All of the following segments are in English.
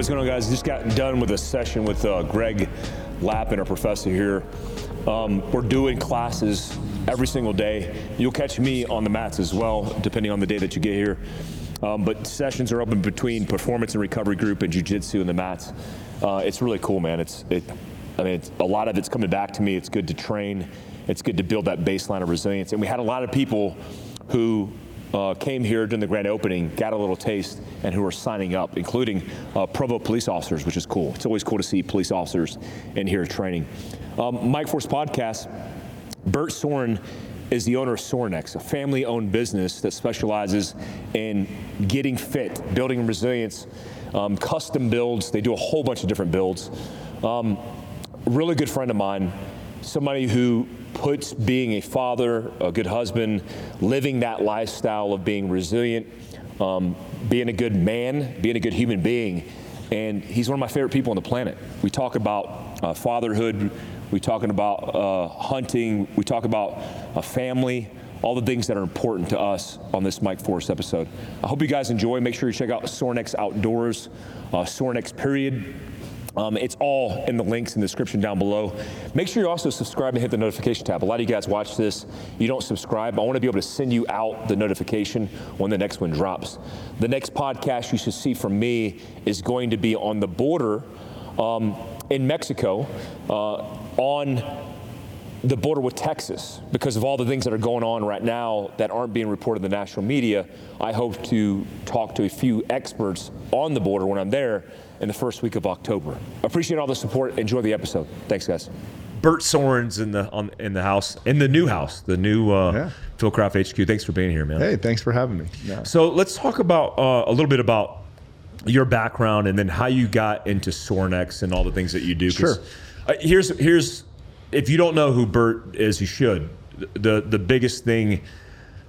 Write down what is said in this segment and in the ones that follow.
what's going on, guys? Just got done with a session with uh, Greg Lappin, our professor here. Um, we're doing classes every single day. You'll catch me on the mats as well, depending on the day that you get here. Um, but sessions are open between performance and recovery group and jujitsu and the mats. Uh, it's really cool, man. It's it. I mean, a lot of it's coming back to me. It's good to train. It's good to build that baseline of resilience. And we had a lot of people who uh, came here during the grand opening, got a little taste, and who are signing up, including uh, Provo police officers, which is cool. It's always cool to see police officers in here training. Um, Mike Force Podcast, Bert Sorin is the owner of Sorinex, a family owned business that specializes in getting fit, building resilience, um, custom builds. They do a whole bunch of different builds. Um, really good friend of mine, somebody who puts being a father, a good husband, living that lifestyle of being resilient, um, being a good man, being a good human being. And he's one of my favorite people on the planet. We talk about uh, fatherhood, we talking about uh, hunting, we talk about a family, all the things that are important to us on this Mike Force episode. I hope you guys enjoy. Make sure you check out Sorinex Outdoors, uh, Sorinex period. Um, it's all in the links in the description down below. Make sure you also subscribe and hit the notification tab. A lot of you guys watch this, you don't subscribe. I want to be able to send you out the notification when the next one drops. The next podcast you should see from me is going to be on the border um, in Mexico uh, on the border with Texas because of all the things that are going on right now that aren't being reported in the national media. I hope to talk to a few experts on the border when I'm there in the first week of October. Appreciate all the support. Enjoy the episode. Thanks, guys. Bert Sorin's in the on, in the house in the new house, the new uh, yeah. Fieldcraft HQ. Thanks for being here, man. Hey, thanks for having me. Yeah. So let's talk about uh, a little bit about your background and then how you got into Sorinex and all the things that you do. Sure. Uh, here's here's if you don't know who Bert is, you should. The the biggest thing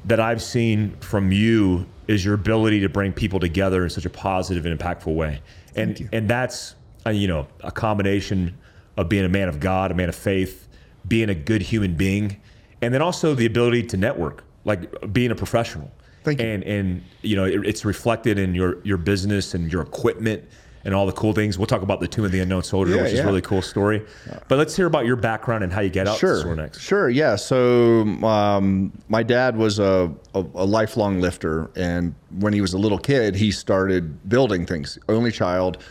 that I've seen from you is your ability to bring people together in such a positive and impactful way. And and that's uh, you know a combination of being a man of God, a man of faith, being a good human being, and then also the ability to network, like being a professional. Thank you. And and you know it, it's reflected in your your business and your equipment and all the cool things. We'll talk about the Tomb of the Unknown Soldier, yeah, which is a really cool story. But let's hear about your background and how you get out sure, to Sorinex. Sure, yeah. So um, my dad was a, a, a, lifelong lifter, and when he was a little kid, he started building things. Only child.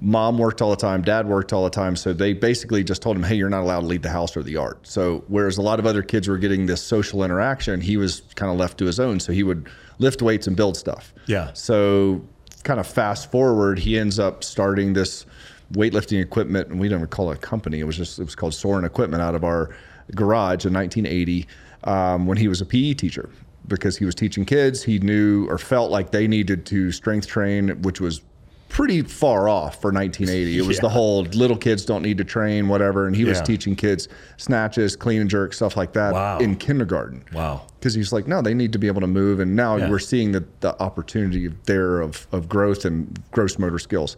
Mom worked all the time, dad worked all the time. So they basically just told him, hey, you're not allowed to leave the house or the yard. So whereas a lot of other kids were getting this social interaction, he was kind of left to his own. So he would lift weights and build stuff. Yeah. So kind of fast forward, he ends up starting this weightlifting equipment, and we don't even call it a company. It was just it was called Sorin Equipment out of our garage in 1980 um, when he was a PE teacher because he was teaching kids. He knew or felt like they needed to strength train, which was pretty far off for 1980. It was yeah. the whole little kids don't need to train, whatever. And he was teaching kids snatches, clean and jerk, stuff like that wow. in kindergarten. Wow. Because he's like, no, they need to be able to move. And now yeah. we're seeing the, the opportunity there of, of growth and gross motor skills.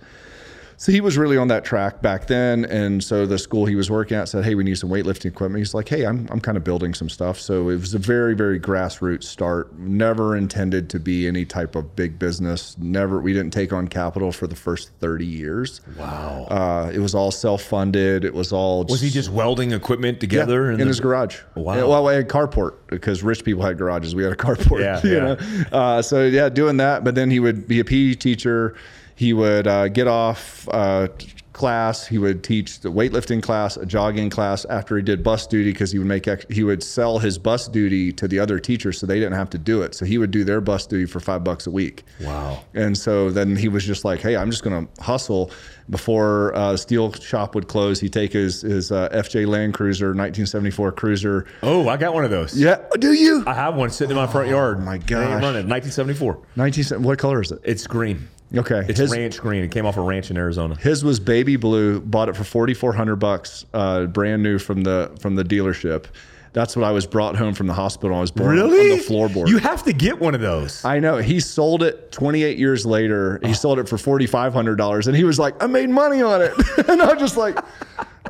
So he was really on that track back then. And so the school he was working at said, Hey, we need some weightlifting equipment. He's like, Hey, I'm, I'm kind of building some stuff. So it was a very, very grassroots start. Never intended to be any type of big business. Never, we didn't take on capital for the first 30 years. Wow. Uh, it was all self funded. It was all. Was he just welding equipment together yeah, in, in the... his garage? Wow. Well, we had carport because rich people had garages. We had a carport. Yeah. You yeah. know? Uh, so yeah, doing that. But then he would be a PE teacher he would uh, get off uh, class. He would teach the weightlifting class, a jogging class after he did bus duty because he would make he would sell his bus duty to the other teachers so they didn't have to do it. So he would do their bus duty for five bucks a week. Wow! And so then he was just like, "Hey, I'm just going to hustle." Before uh, steel shop would close, he'd take his his uh, FJ Land Cruiser, 1974 Cruiser. Oh, I got one of those. Yeah, do you? I have one sitting in my front yard. Oh my god! Running 1974. 19. What color is it? It's green. Okay, it's his, ranch green. It came off a ranch in Arizona. His was baby blue. Bought it for forty four hundred bucks, uh, brand new from the from the dealership. That's what I was brought home from the hospital. I was born really? on the floorboard. You have to get one of those. I know. He sold it 28 years later. He oh. sold it for $4,500, and he was like, "I made money on it," and I was just like.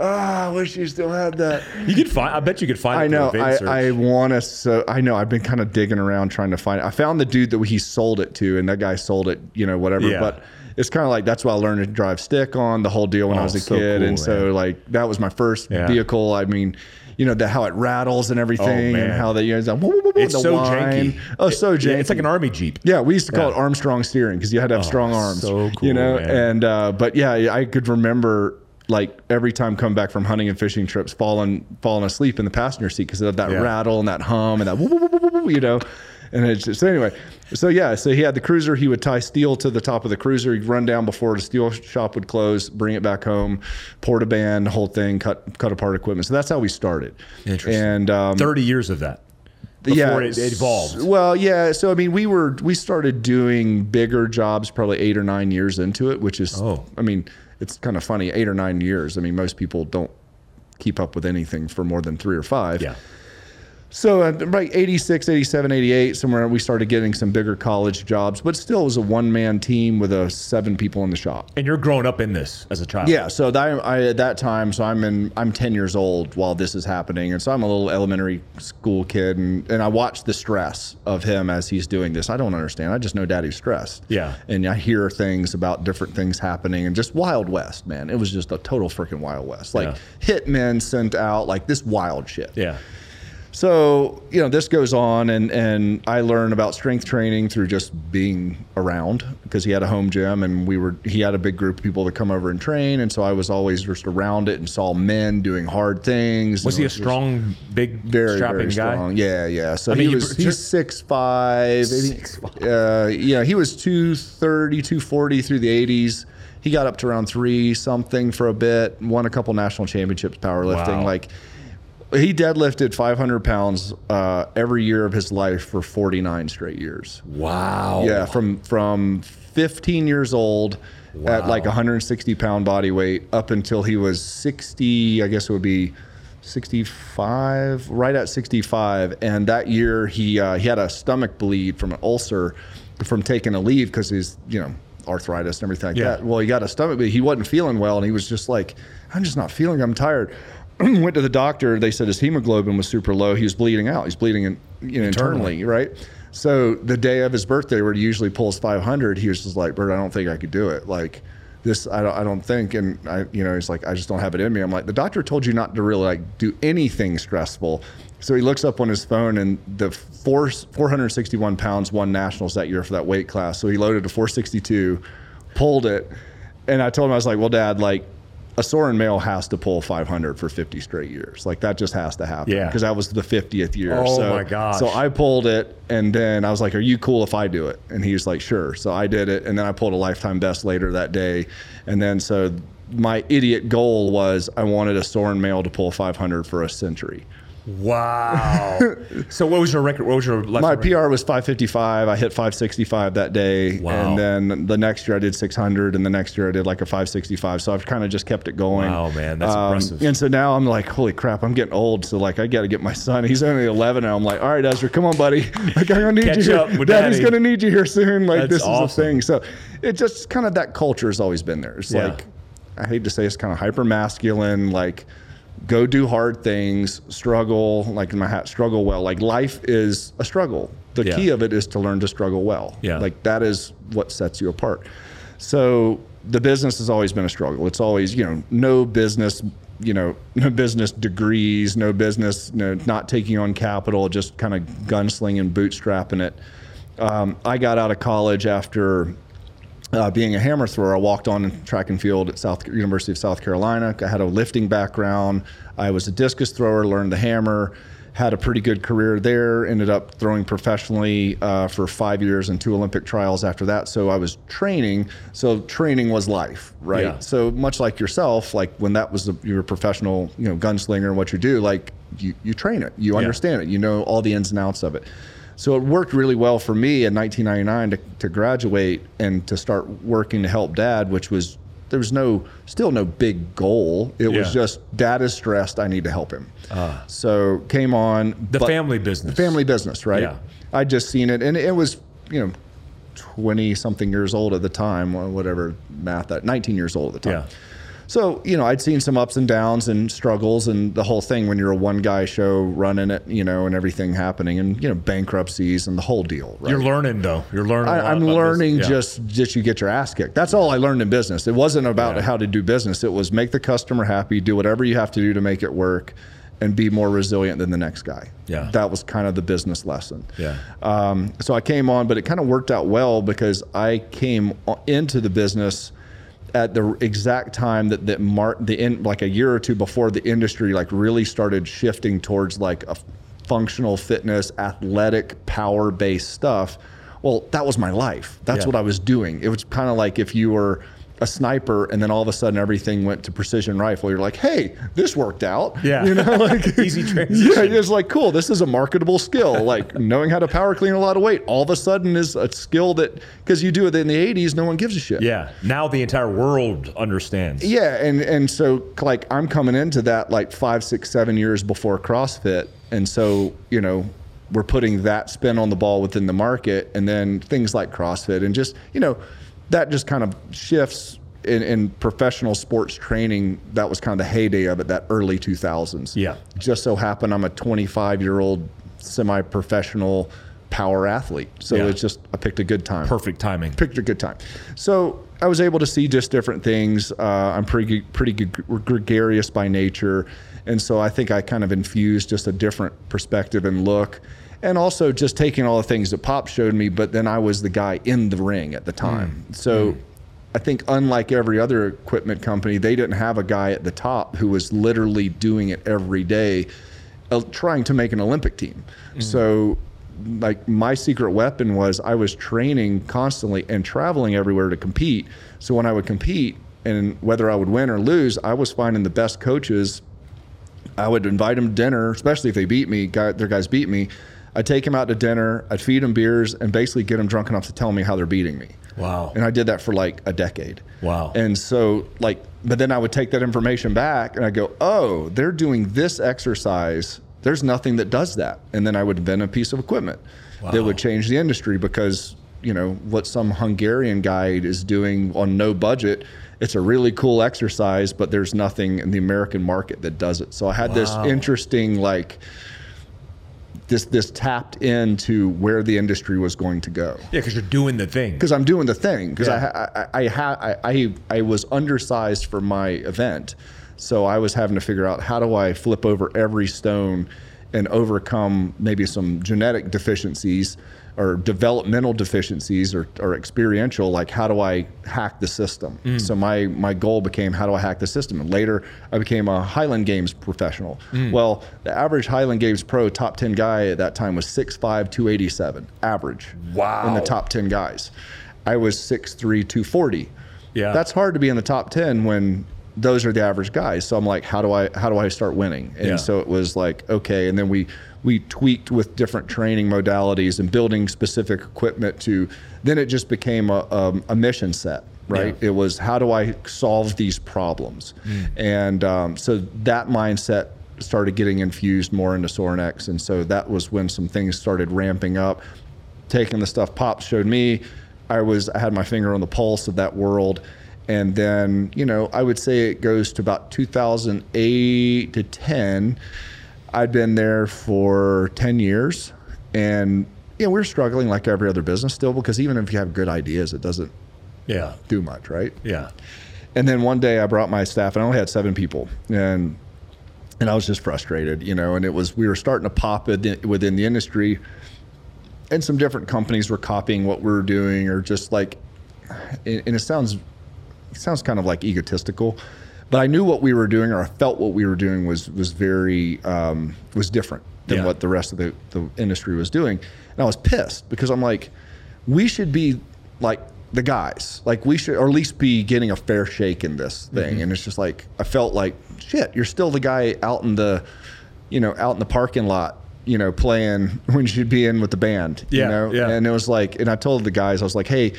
Ah, I wish you still had that. You could find. I bet you could find. I know. I, I want to. So I know. I've been kind of digging around trying to find. it. I found the dude that he sold it to, and that guy sold it. You know, whatever. Yeah. But it's kind of like that's why I learned to drive stick on the whole deal when I Oh, was a so kid, cool, and so like that was my first Yeah. vehicle. I mean. You know the, how it rattles and everything, man. and how they you know, it's, like, woo, woo, woo, It's the so whine. janky. Oh, so janky. It's like an army jeep. Yeah, we used to call Yeah. it Armstrong steering because you had to have strong Oh, arms. so cool, You know, man. and uh, but yeah, I could remember like every time coming back from hunting and fishing trips, falling falling asleep in the passenger seat because of that Yeah. rattle and that hum and that you know. And it's just so anyway. So yeah, so he had the cruiser. He would tie steel to the top of the cruiser. He'd run down before the steel shop would close, bring it back home, port a band, whole thing, cut cut apart equipment. So that's how we started. Interesting. And um, Thirty years of that. Before it, it evolved. well, yeah. So I mean, we were we started doing bigger jobs probably eight or nine years into it, which is, Oh. I mean, it's kind of funny. Eight or nine years. I mean, most people don't keep up with anything for more than three or five. Yeah. So uh, right 86, 87, 88, somewhere we started getting some bigger college jobs, but still it was a one man team with a seven people in the shop. And you're growing up in this as a child. Yeah, so that, I at that time, so I'm in I'm 10 years old while this is happening, and so I'm a little elementary school kid, and and I watch the stress of him as he's doing this. I don't understand. I just know Daddy's stressed. Yeah. and I hear things about different things happening, and just Wild West, man. It was just a total freaking Wild West. Like hitmen sent out, like this wild shit. Yeah. So you know, this goes on, and and I learn about strength training through just being around because he had a home gym, and we were he had a big group of people that come over and train, and so I was always just around it and saw men doing hard things. Was he it a strong, big, Very, strapping very guy? Yeah, yeah. So I mean, he was he's six five. Uh, yeah, he was 230, 240 through the 80s. He got up to around three something for a bit. Won a couple national championships powerlifting. Wow. Like he deadlifted 500 pounds uh, every year of his life for 49 straight years. Wow. Yeah, from from 15 years old at like 160 pound body weight up until he was 60. I guess it would be 65, right at 65. And that year he uh, he had a stomach bleed from an ulcer from taking a leave because he's you know arthritis and everything like Yeah. that. Well, he got a stomach bleed. He wasn't feeling well, and he was just like, I'm just not feeling. I'm tired. Went to the doctor. They said his hemoglobin was super low. He was bleeding out. He's bleeding in, you know, internally, right? So the day of his birthday, where he usually pulls 500, he was just like, "Bert, I don't think I could do it." Like this, I don't, I don't think. And I, you know, he's like, "I just don't have it in me." I'm like, "The doctor told you not to really like do anything stressful." So he looks up on his phone, and the four, 461 pounds won nationals that year for that weight class. So he loaded to 462, pulled it, and I told him I was like, "Well, Dad, like." A Sorin male has to pull 500 for 50 straight years. Like that just has to happen. Yeah. Because that was the 50th year. Oh, so, my gosh. So I pulled it, and then I was like, "Are you cool if I do it?" And he was like, "Sure." So I did it, and then I pulled a lifetime best later that day, and then so my idiot goal was I wanted a Sorin male to pull 500 for a century. Wow. so what was your record? What was your My record? PR was 555. I hit 565 that day, Wow. and then the next year I did 600, and the next year I did like a 565. So I've kind of just kept it going. Oh Wow, man, that's um, impressive. And so now I'm like, holy crap, I'm getting old. So like, I got to get my son. He's only 11, and I'm like, all right, Ezra, come on, buddy. Like, I'm gonna need you. Here. Daddy's Daddy. gonna need you here soon. Like That's this is awesome. a thing. So it just kind of that culture has always been there. It's Yeah. like I hate to say it's kind of hyper masculine, like go do hard things, struggle, like in my hat, struggle well. Like life is a struggle. The Yeah. key of it is to learn to struggle well. Yeah. Like that is what sets you apart. So the business has always been a struggle. It's always, you know, no business, you know, no business degrees, no business, no, not taking on capital, just kind of gunslinging, bootstrapping it. Um, I got out of college after uh, being a hammer thrower, I walked on track and field at South University of South Carolina. I had a lifting background. I was a discus thrower, learned the hammer, had a pretty good career there. Ended up throwing professionally uh, for five years and two Olympic trials after that. So I was training. So training was life, right? Yeah. So much like yourself, like when that was the, your professional, you know, gunslinger and what you do, like you, you train it, you understand it, you know all the ins and outs of it. So it worked really well for me in 1999 to, to graduate and to start working to help dad, which was, there was no, still no big goal. It was just dad is stressed. I need to help him. Ah. so came on the family business. The family business, right? Yeah. I'd just seen it and it was, you know, 20 something years old at the time, whatever math that, 19 years old at the time. Yeah. So, you know, I'd seen some ups and downs and struggles and the whole thing when you're a one guy show running it, you know, and everything happening and, you know, bankruptcies and the whole deal. Right? You're learning though. You're learning. I, I'm about learning. Yeah. just just you get your ass kicked. That's all I learned in business. It wasn't about Yeah. how to do business. It was make the customer happy, do whatever you have to do to make it work, and be more resilient than the next guy. Yeah. that was kind of the business lesson. Yeah. Um, so I came on, but it kind of worked out well because I came into the business at the exact time that that mark the in like a year or two before the industry like really started shifting towards like a functional fitness, athletic, power based stuff. Well, that was my life. That's Yeah. what I was doing. It was kind of like if you were a sniper and then all of a sudden everything went to precision rifle. You're like, hey, this worked out. Yeah. You know, like Easy transition. Yeah, it's like cool. This is a marketable skill. Like knowing how to power clean a lot of weight, all of a sudden is a skill that because you do it in the '80s, no one gives a shit. Yeah. Now the entire world understands. Yeah, and and so like I'm coming into that like five, six, seven years before CrossFit, and so you know we're putting that spin on the ball within the market, and then things like CrossFit, and just you know that just kind of shifts. In, in professional sports training, that was kind of the heyday of it, that early 2000s. Yeah. Just so happened I'm a 25 year old semi professional power athlete. So Yeah. it's just, I picked a good time Perfect timing. picked a good time. So I was able to see just different things. Uh, I'm pretty pretty gre- gregarious by nature, and so I think I kind of infused just a different perspective and look, and also just taking all the things that Pop showed me. But then I was the guy in the ring at the hmm. time, so. Hmm. I think unlike every other equipment company, they didn't have a guy at the top who was literally doing it every day, uh, trying to make an Olympic team. Hmm. So like my secret weapon was I was training constantly and traveling everywhere to compete. So when I would compete and whether I would win or lose, I was finding the best coaches. I would invite them to dinner, especially if they beat me, guy, their guys beat me. I'd take them out to dinner, I'd feed them beers, and basically get them drunk enough to tell me how they're beating me. Wow. And I did that for like a decade. Wow. And so, like, but then I would take that information back and I go, oh, they're doing this exercise. There's nothing that does that. And then I would invent a piece of equipment that would change the industry because, you know, what some Hungarian guy is doing on no budget, it's a really cool exercise, but there's nothing in the American market that does it. So I had this interesting, like, this this tapped into where the industry was going to go Yeah, because you're doing the thing. because I'm doing the thing because Yeah. I I I, ha, I I I was undersized for my event, so I was having to figure out how do I flip over every stone and overcome maybe some genetic deficiencies or developmental deficiencies or, or experiential like how do i hack the system mm. so my my goal became how do i hack the system and later i became a highland games professional mm. well the average highland games pro top 10 guy at that time was 6'5 287 average Wow. in the top 10 guys. I was 6'3, 240. Yeah. That's hard to be in the top 10 when those are the average guys. So I'm like, how do I how do I start winning? And Yeah. so it was like, okay, and then we we tweaked with different training modalities and building specific equipment to then it just became a, um, a mission set right Yeah. it was how do i solve these problems and um, so that mindset started getting infused more into Sorinex. And so that was when some things started ramping up. Taking the stuff Pop showed me, I was I had my finger on the pulse of that world. And then, you know, I would say it goes to about 2008 to 10. I'd been there for 10 years. And, you know, we we're struggling like every other business still because even if you have good ideas, it doesn't Yeah. do much, right? Yeah. And then one day I brought my staff, and I only had seven people, and and I was just frustrated, you know. And it was we were starting to pop within the industry, and some different companies were copying what we were doing, or just like, and and it sounds it sounds kind of like egotistical, but I knew what we were doing, or I felt what we were doing was was very um, was different than Yeah. what the rest of the, the industry was doing, and I was pissed because I'm like, we should be like the guys, like we should, or at least be getting a fair shake in this thing, and it's just like I felt like shit, you're still the guy out in the, you know, out in the parking lot. You know, playing when you should be in with the band. Yeah, you know, yeah. and it was like, and I told the guys, I was like, hey,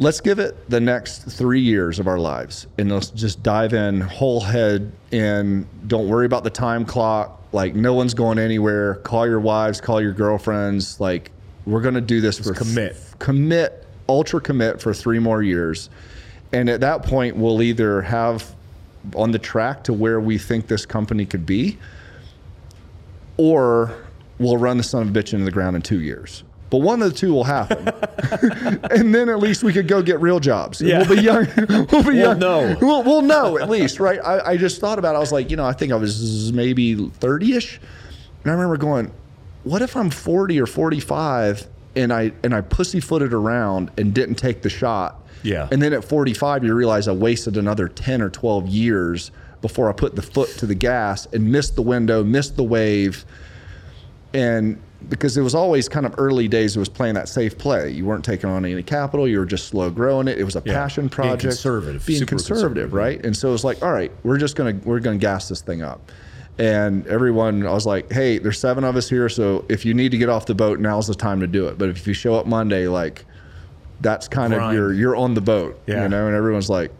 let's give it the next three years of our lives and let's just dive in whole head and don't worry about the time clock. Like no one's going anywhere. Call your wives call your girlfriends. Like we're going to do this for commit. commit ultra commit for three more years. And at that point, we'll either have on the track to where we think this company could be, or we'll run the son of a bitch into the ground in two years. But one of the two will happen, and then at least we could go get real jobs. Yeah. We'll be young. We'll be young. know. We'll, we'll know at least, right? I, I just thought about. it. I was like, you know, I think I was maybe thirty-ish, and I remember going, "What if I'm forty or forty-five and I and I pussyfooted around and didn't take the shot?" Yeah. And then at 45, you realize I wasted another 10 or 12 years before I put the foot to the gas and missed the window, missed the wave. And because it was always kind of early days, it was playing that safe play. You weren't taking on any capital, you were just slow growing it. It was a Yeah. passion Being project. conservative, Being conservative, conservative, right? And so it was like, all right, we're just gonna we're gonna gas this thing up. And everyone, I was like, hey, there's seven of us here, so if you need to get off the boat, now's the time to do it. But if you show up Monday, like that's kind of your you're on the boat, Yeah. you know. And everyone's like,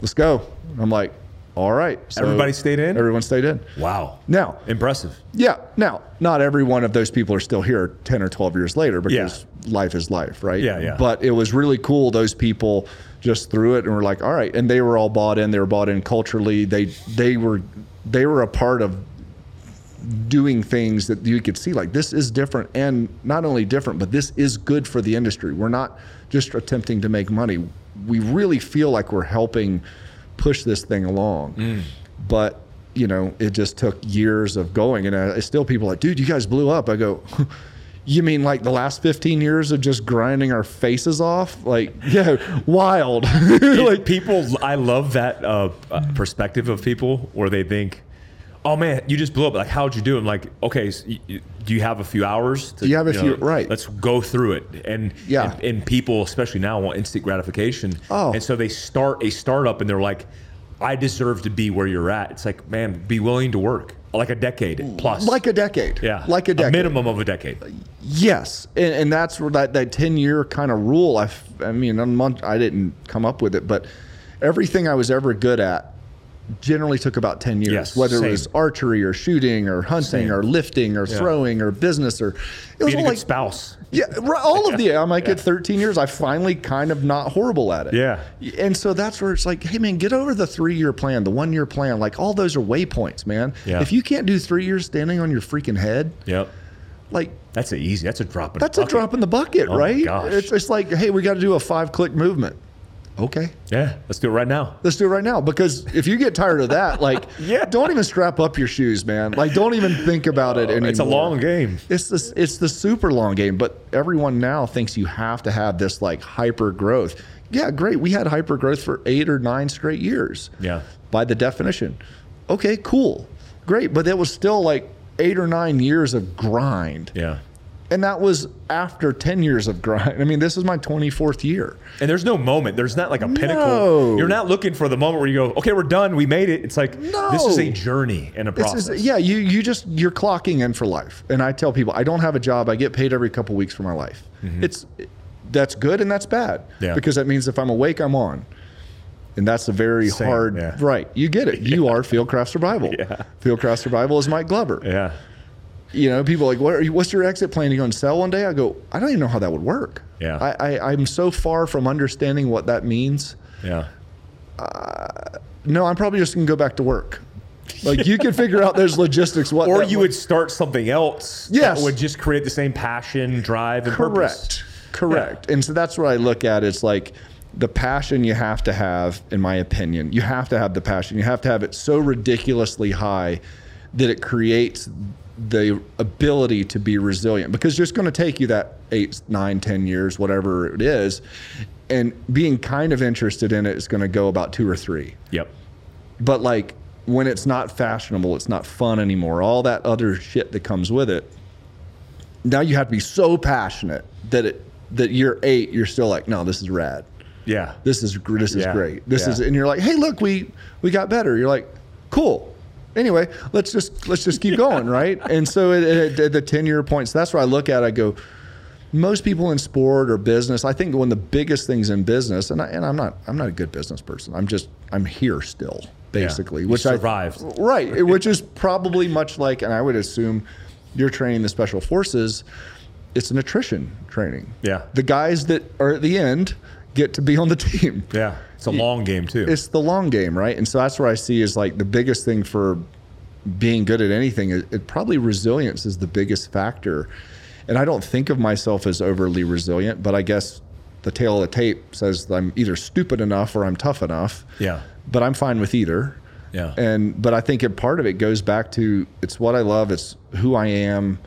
let's go. I'm like, all right. So Everybody stayed in? Everyone stayed in. Wow. Now, Impressive. yeah. Now, not every one of those people are still here 10 or 12 years later because life is life, right? Yeah, yeah. But it was really cool. Those people just threw it and were like, all right. And they were all bought in. They were bought in culturally. They, they were, they were a part of doing things that you could see like this is different and not only different but this is good for the industry we're not just attempting to make money we really feel like we're helping push this thing along. But you know it just took years of going. And uh, still people are like dude you guys blew up. I go you mean like the last 15 years of just grinding our faces off? Like yeah wild. Like like people, I love that uh, uh, perspective of people where they think, "Oh man, you just blew up. Like, how'd you do?" It? I'm like, "Okay, so y- y- do you have a few hours? To, You have a few- right. Let's go through it." And Yeah. and, and people, especially now, want instant gratification. Oh. and so they start a startup, and they're like, "I deserve to be where you're at." It's like, man, be willing to work like a decade plus, like a decade yeah, like a decade minimum of a decade. Yes, and, and that's where that, that ten year kind of rule. I, I mean, a month I didn't come up with it, but everything I was ever good at generally took about ten years. Yes, whether same. it was archery or shooting or hunting Same. or lifting or throwing or business or it was all like spouse. yeah, all of the. I'm might get 13 years. I finally kind of not horrible at it. Yeah. And so that's where it's like, hey man, get over the three year plan, the one year plan. Like all those are waypoints, man. Yeah. If you can't do three years standing on your freaking head, Yep, like that's a easy. That's a drop. In that's a drop in the bucket, Oh right? gosh. It's it's like, hey, we got to do a five click movement. Okay, Yeah, let's do it right now. let's do it right now. Because if you get tired of that, like, Yeah. don't even strap up your shoes, man. Like, don't even think about it anymore. It's a long game. It's this. It's the super long game. But everyone now thinks you have to have this like hyper growth. Yeah, great. We had hyper growth for eight or nine straight years. Yeah. By the definition. Okay, cool, great. But it was still like eight or nine years of grind. Yeah. And that was after 10 years of grind. I mean, this is my 24th year. And there's no moment. There's not like a pinnacle. No. You're not looking for the moment where you go, okay, we're done. We made it. It's like this is a journey and a This process. is, yeah, you, you just, you're clocking in for life. And I tell people, I don't have a job. I get paid every couple weeks for my life. It's, that's good and that's bad. Mm-hmm. Yeah. Because that means if I'm awake, I'm on. And that's a very Same, hard, yeah. right. You get it. You are Fieldcraft Survival. Yeah. Fieldcraft Survival is Mike Glover. Yeah. You know, people are like, what are you, what's your exit plan? You going to sell one day? I go, I don't even know how that would work. Yeah. I, I, I'm so far from understanding what that means. Yeah. Uh, no, I'm probably just going to go back to work. Like you can figure out those logistics. What Or you would- start something else Yes. that would just create the same passion, drive, and purpose. correct, correct. And so that's what I look at. It's like the passion you have to have, in my opinion, you have to have the passion. You have to have it so ridiculously high that it creates the ability to be resilient because it's going to take you that eight, nine, ten years, whatever it is. And being kind of interested in it is going to go about two or three. Yep. But like when it's not fashionable, it's not fun anymore, all that other shit that comes with it. Now you have to be so passionate that it that you're eight, you're still like, no, this is rad. Yeah. This is this is Yeah. great. This Yeah. is and you're like, hey, look, we we got better. You're like, cool. Anyway, let's just let's just keep going, right? And so it, it, at the ten year points, that's where I look at. I go, most people in sport or business, I think one of the biggest things in business, and I, and I'm not I'm not a good business person. I'm just I'm here still, basically, You which survived. I right, which is probably much like, and I would assume you're training the special forces. It's an attrition training. Yeah. The guys that are at the end get to be on the team. Yeah. It's a long game too. It's the long game, right? And so that's where I see is like the biggest thing for being good at anything. It, it probably resilience is the biggest factor. And I don't think of myself as overly resilient, but I guess the tail of the tape says I'm either stupid enough or I'm tough enough. Yeah. But I'm fine with either. Yeah. And but I think a part of it goes back to it's what I love, it's who I am,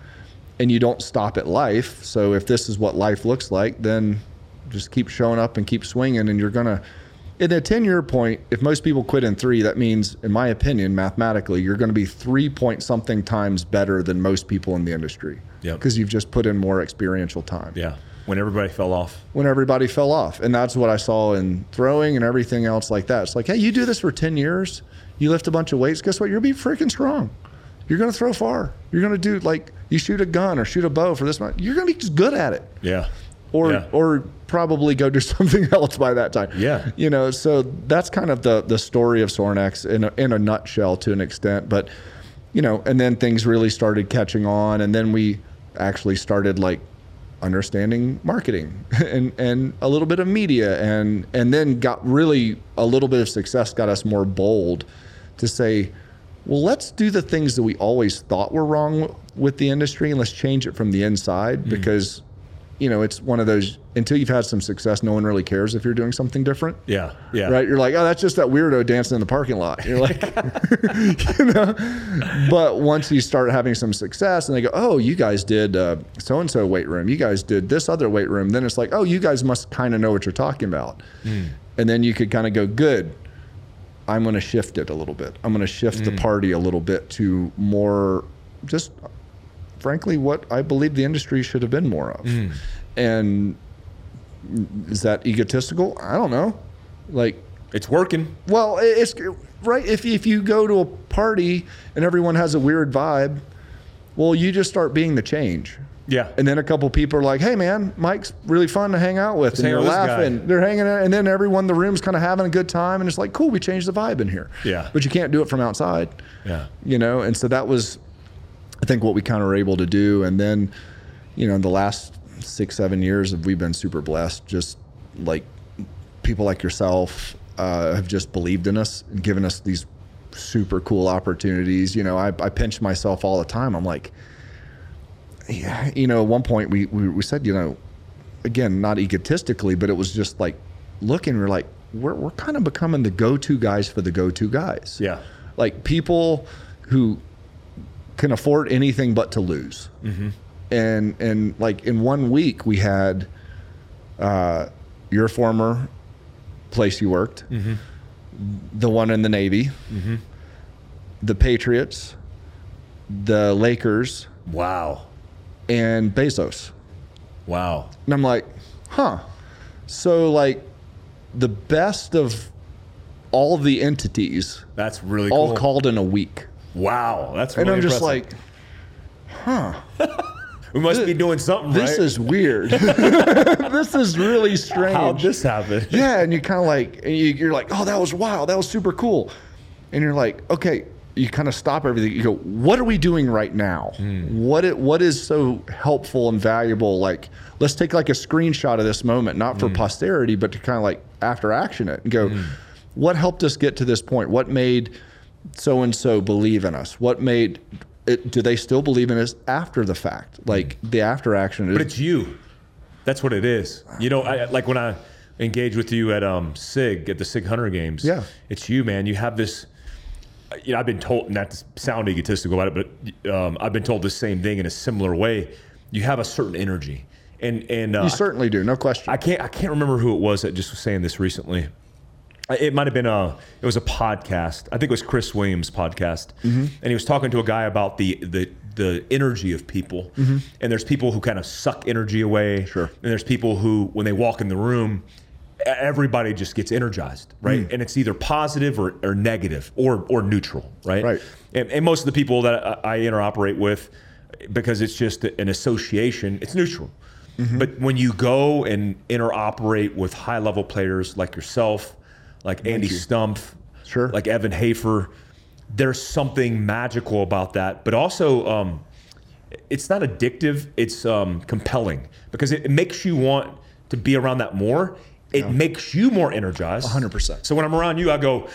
and you don't stop at life. So if this is what life looks like, then just keep showing up and keep swinging, and you're gonna. In a 10 year point, if most people quit in three, that means, in my opinion, mathematically, you're going to be three point something times better than most people in the industry. Yep. Because you've just put in more experiential time yeah. When everybody fell off. when everybody fell off. And that's what I saw in throwing and everything else like that. It's like, hey, you do this for 10 years, you lift a bunch of weights, guess what? You'll be freaking strong. You're going to throw far. You're going to do like you shoot a gun or shoot a bow for this month. You're going to be just good at it. Yeah. Or, Yeah. or probably go do something else by that time. Yeah. You know, so that's kind of the, the story of Sorinex in a, in a nutshell to an extent. But, you know, and then things really started catching on. And then we actually started like understanding marketing and, and a little bit of media and, and then got really a little bit of success got us more bold to say, well, let's do the things that we always thought were wrong with the industry and let's change it from the inside mm. because, you know, it's one of those until you've had some success, no one really cares if you're doing something different. Yeah. Yeah. Right? You're like, oh, that's just that weirdo dancing in the parking lot. You're like, you know. But once you start having some success, and they go, oh, you guys did so and so weight room. You guys did this other weight room. Then it's like, oh, you guys must kind of know what you're talking about. Hmm. And then you could kind of go, good. I'm going to shift it a little bit. I'm going to shift the hmm. party a little bit to more, just frankly, what I believe the industry should have been more of. Hmm. And is that egotistical? I don't know. Like, It's working. well, it's right. If if you go to a party and everyone has a weird vibe, well, you just start being the change. Yeah. And then a couple people are like, "Hey, man, Mike's really fun to hang out with," and you're this guy. laughing. They're hanging out, and then everyone in the room's kind of having a good time, and it's like, "Cool, we changed the vibe in here." Yeah. But you can't do it from outside Yeah. you know and so that was i think what we kind of were able to do and then you know in the last six seven years have we've been super blessed just like people like yourself uh, have just believed in us and given us these super cool opportunities you know I, I pinch myself all the time i'm like yeah, you know at one point we, we, we said you know again not egotistically but it was just like looking we're like we're, we're kind of becoming the go-to guys for the go-to guys Yeah. like people who can afford anything but to lose. Mm-hmm. And and like in one week we had uh, your former place you worked, mm-hmm. the one in the Navy, mm-hmm. the Patriots, the Lakers, Wow. and Bezos. Wow. And I'm like, huh. So like the best of all the entities That's really all cool. called in a week. Wow. That's And I'm just impressive. like, huh. we must be doing something this right. is weird. this is really strange. How'd this happen? yeah, and you kind of like, and you, you're like, oh, that was wild. That was super cool. And you're like, okay, you kind of stop everything. You go, what are we doing right now? Hmm. What it, what is so helpful and valuable? Like, let's take like a screenshot of this moment, not for hmm. posterity, but to kind of like after action it and go, hmm. what helped us get to this point? What made so and so believe in us? What made it, do they still believe in us after the fact? Like the after action is But it's you. That's what it is. You know, I, like when I engage with you at um, SIG, at the SIG Hunter Games, Yeah. it's you, man. You have this, you know, I've been told, not to sound egotistical about it, but um, I've been told the same thing in a similar way. You have a certain energy. And, and uh, you certainly do, no question. I can't I can't remember who it was that just was saying this recently. It might have been a it was a podcast. I think it was Chris Williams' podcast, Mm-hmm. and he was talking to a guy about the the the energy of people. And there's people who kind of suck energy away. Mm-hmm. Sure. And there's people who, when they walk in the room, everybody just gets energized, right? Mm. And it's either positive or, or negative or or neutral, right? Right. And, and most of the people that I, I interoperate with, because it's just an association, it's neutral. Mm-hmm. But when you go and interoperate with high level players like yourself, like Andy Stumpf, Sure. like Evan Hafer, there's something magical about that. But also, um, it's not addictive; it's um, compelling because it, it makes you want to be around that more. it makes you more energized. 100%. So when I'm around you, I go,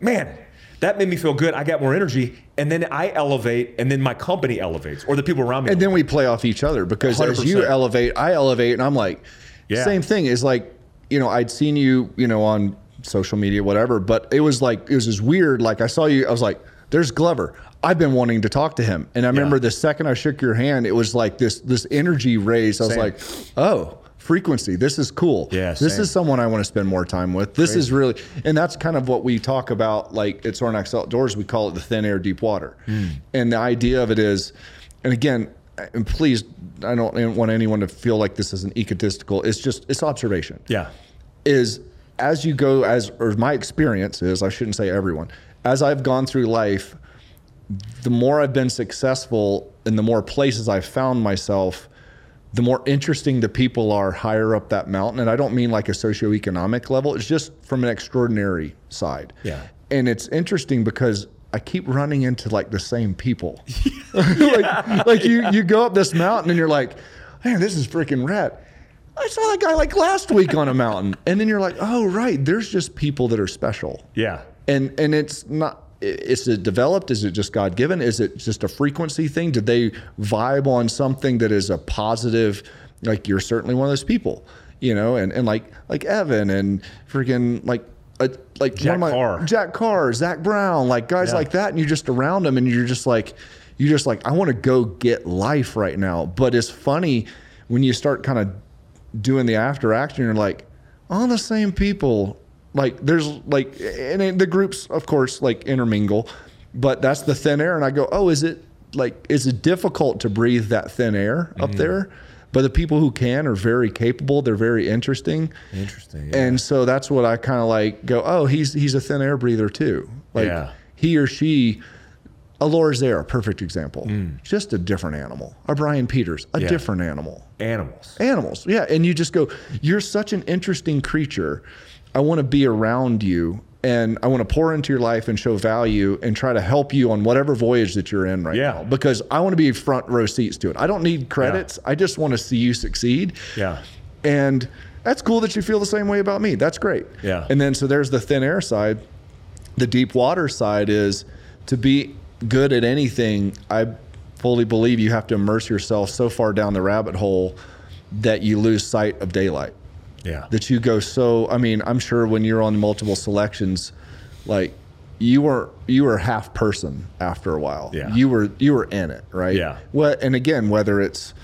man, that made me feel good. I got more energy. And then I elevate, and then my company elevates, or the people around me. and then we play off each other because as you elevate, I elevate, and I'm like, Yeah. same thing is like, you know, I'd seen you, you know, on social media, whatever, but it was like it was just weird. Like I saw you, I was like, there's Glover. I've been wanting to talk to him, and I remember the second I shook your hand, it was like this this energy raised. I was Same. like, oh. Frequency. This is cool. Yeah, this same. is someone I want to spend more time with. This is really, and that's kind of what we talk about. Like at Sorinex Outdoors, we call it the thin air, deep water. Hmm. And the idea of it is, and again, and please, I don't want anyone to feel like this is an egotistical. It's just it's observation. yeah. Is as you go as or my experience is I shouldn't say everyone as I've gone through life, the more I've been successful and the more places I've found myself, the more interesting the people are higher up that mountain. And I don't mean like a socioeconomic level, it's just from an extraordinary side. Yeah. And it's interesting because I keep running into like the same people. like like you you go up this mountain and you're like, man, this is freaking rad. I saw that guy like last week on a mountain. And then you're like, oh right, there's just people that are special Yeah. and and it's not is it developed is it just god given is it just a frequency thing did they vibe on something that is a positive like you're certainly one of those people you know and and like like evan and freaking like uh, like Jack my Carr. jack carr zach brown like guys Yeah. like that and you're just around them and you're just like you're just like i want to go get life right now but it's funny when you start kind of doing the after action you're like all the same people. Like there's like and the groups of course like intermingle but that's the thin air and i go oh is it like is it difficult to breathe that thin air up mm-hmm. there? But the people who can are very capable they're very interesting. Interesting. and so that's what i kind of like go oh he's he's a thin air breather too. Like Yeah. he or she a Laura Zare, a perfect example. Mm. Just a different animal. A Brian Peters, a Yeah. different animal Animals. animals. Yeah, and you just go, you're such an interesting creature. I want to be around you and I want to pour into your life and show value and try to help you on whatever voyage that you're in right Yeah. now because I want to be front row seats to it. I don't need credits. I just want to see you succeed. Yeah. And that's cool that you feel the same way about me. That's great. Yeah. And then so there's the thin air side. The deep water side is to be good at anything. I fully believe you have to immerse yourself so far down the rabbit hole that you lose sight of daylight. Yeah. That you go so. I mean, I'm sure when you're on multiple selections, like you were you were half person after a while. Yeah. You were you were in it, right? Yeah. What and again, whether it's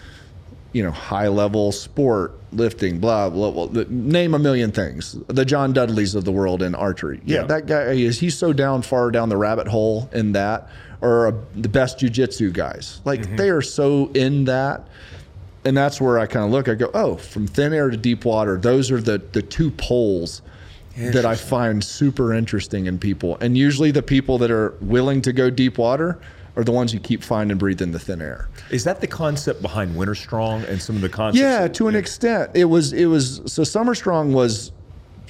you know, high level sport, lifting, blah, blah, blah, name a million things. The John Dudleys of the world in archery. Yeah, Yeah. that guy is, he's so down far down the rabbit hole in that, or uh, the best jujitsu guys. Like they are so in that. And that's where I kind of look, I go, oh, from thin air to deep water, those are the, the two poles that I find super interesting in people. And usually the people that are willing to go deep water are the ones you keep finding breathing the thin air. Is that the concept behind Winter Strong and some of the concepts? Yeah, to an extent. It was it was so Summer Strong was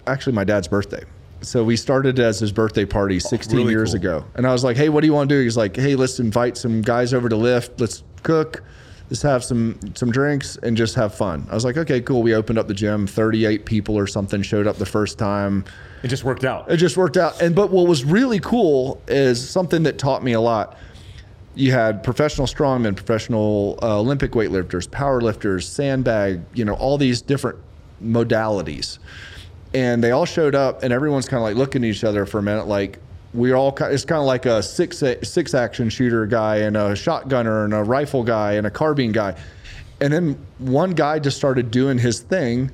actually my dad's birthday. So we started as his birthday party 16 really years cool. ago. And I was like, "Hey, what do you want to do?" He's like, "Hey, let's invite some guys over to lift. Let's cook. Let's have some some drinks and just have fun." I was like, "Okay, cool." We opened up the gym. 38 people or something showed up the first time. It just worked out. It just worked out. And but what was really cool is something that taught me a lot. You had professional strongmen, professional uh, Olympic weightlifters, powerlifters, sandbag, you know, all these different modalities. And they all showed up, and everyone's kind of like looking at each other for a minute, like we're all. It's kind of like a six six action shooter guy and a shotgunner and a rifle guy and a carbine guy. And then one guy just started doing his thing,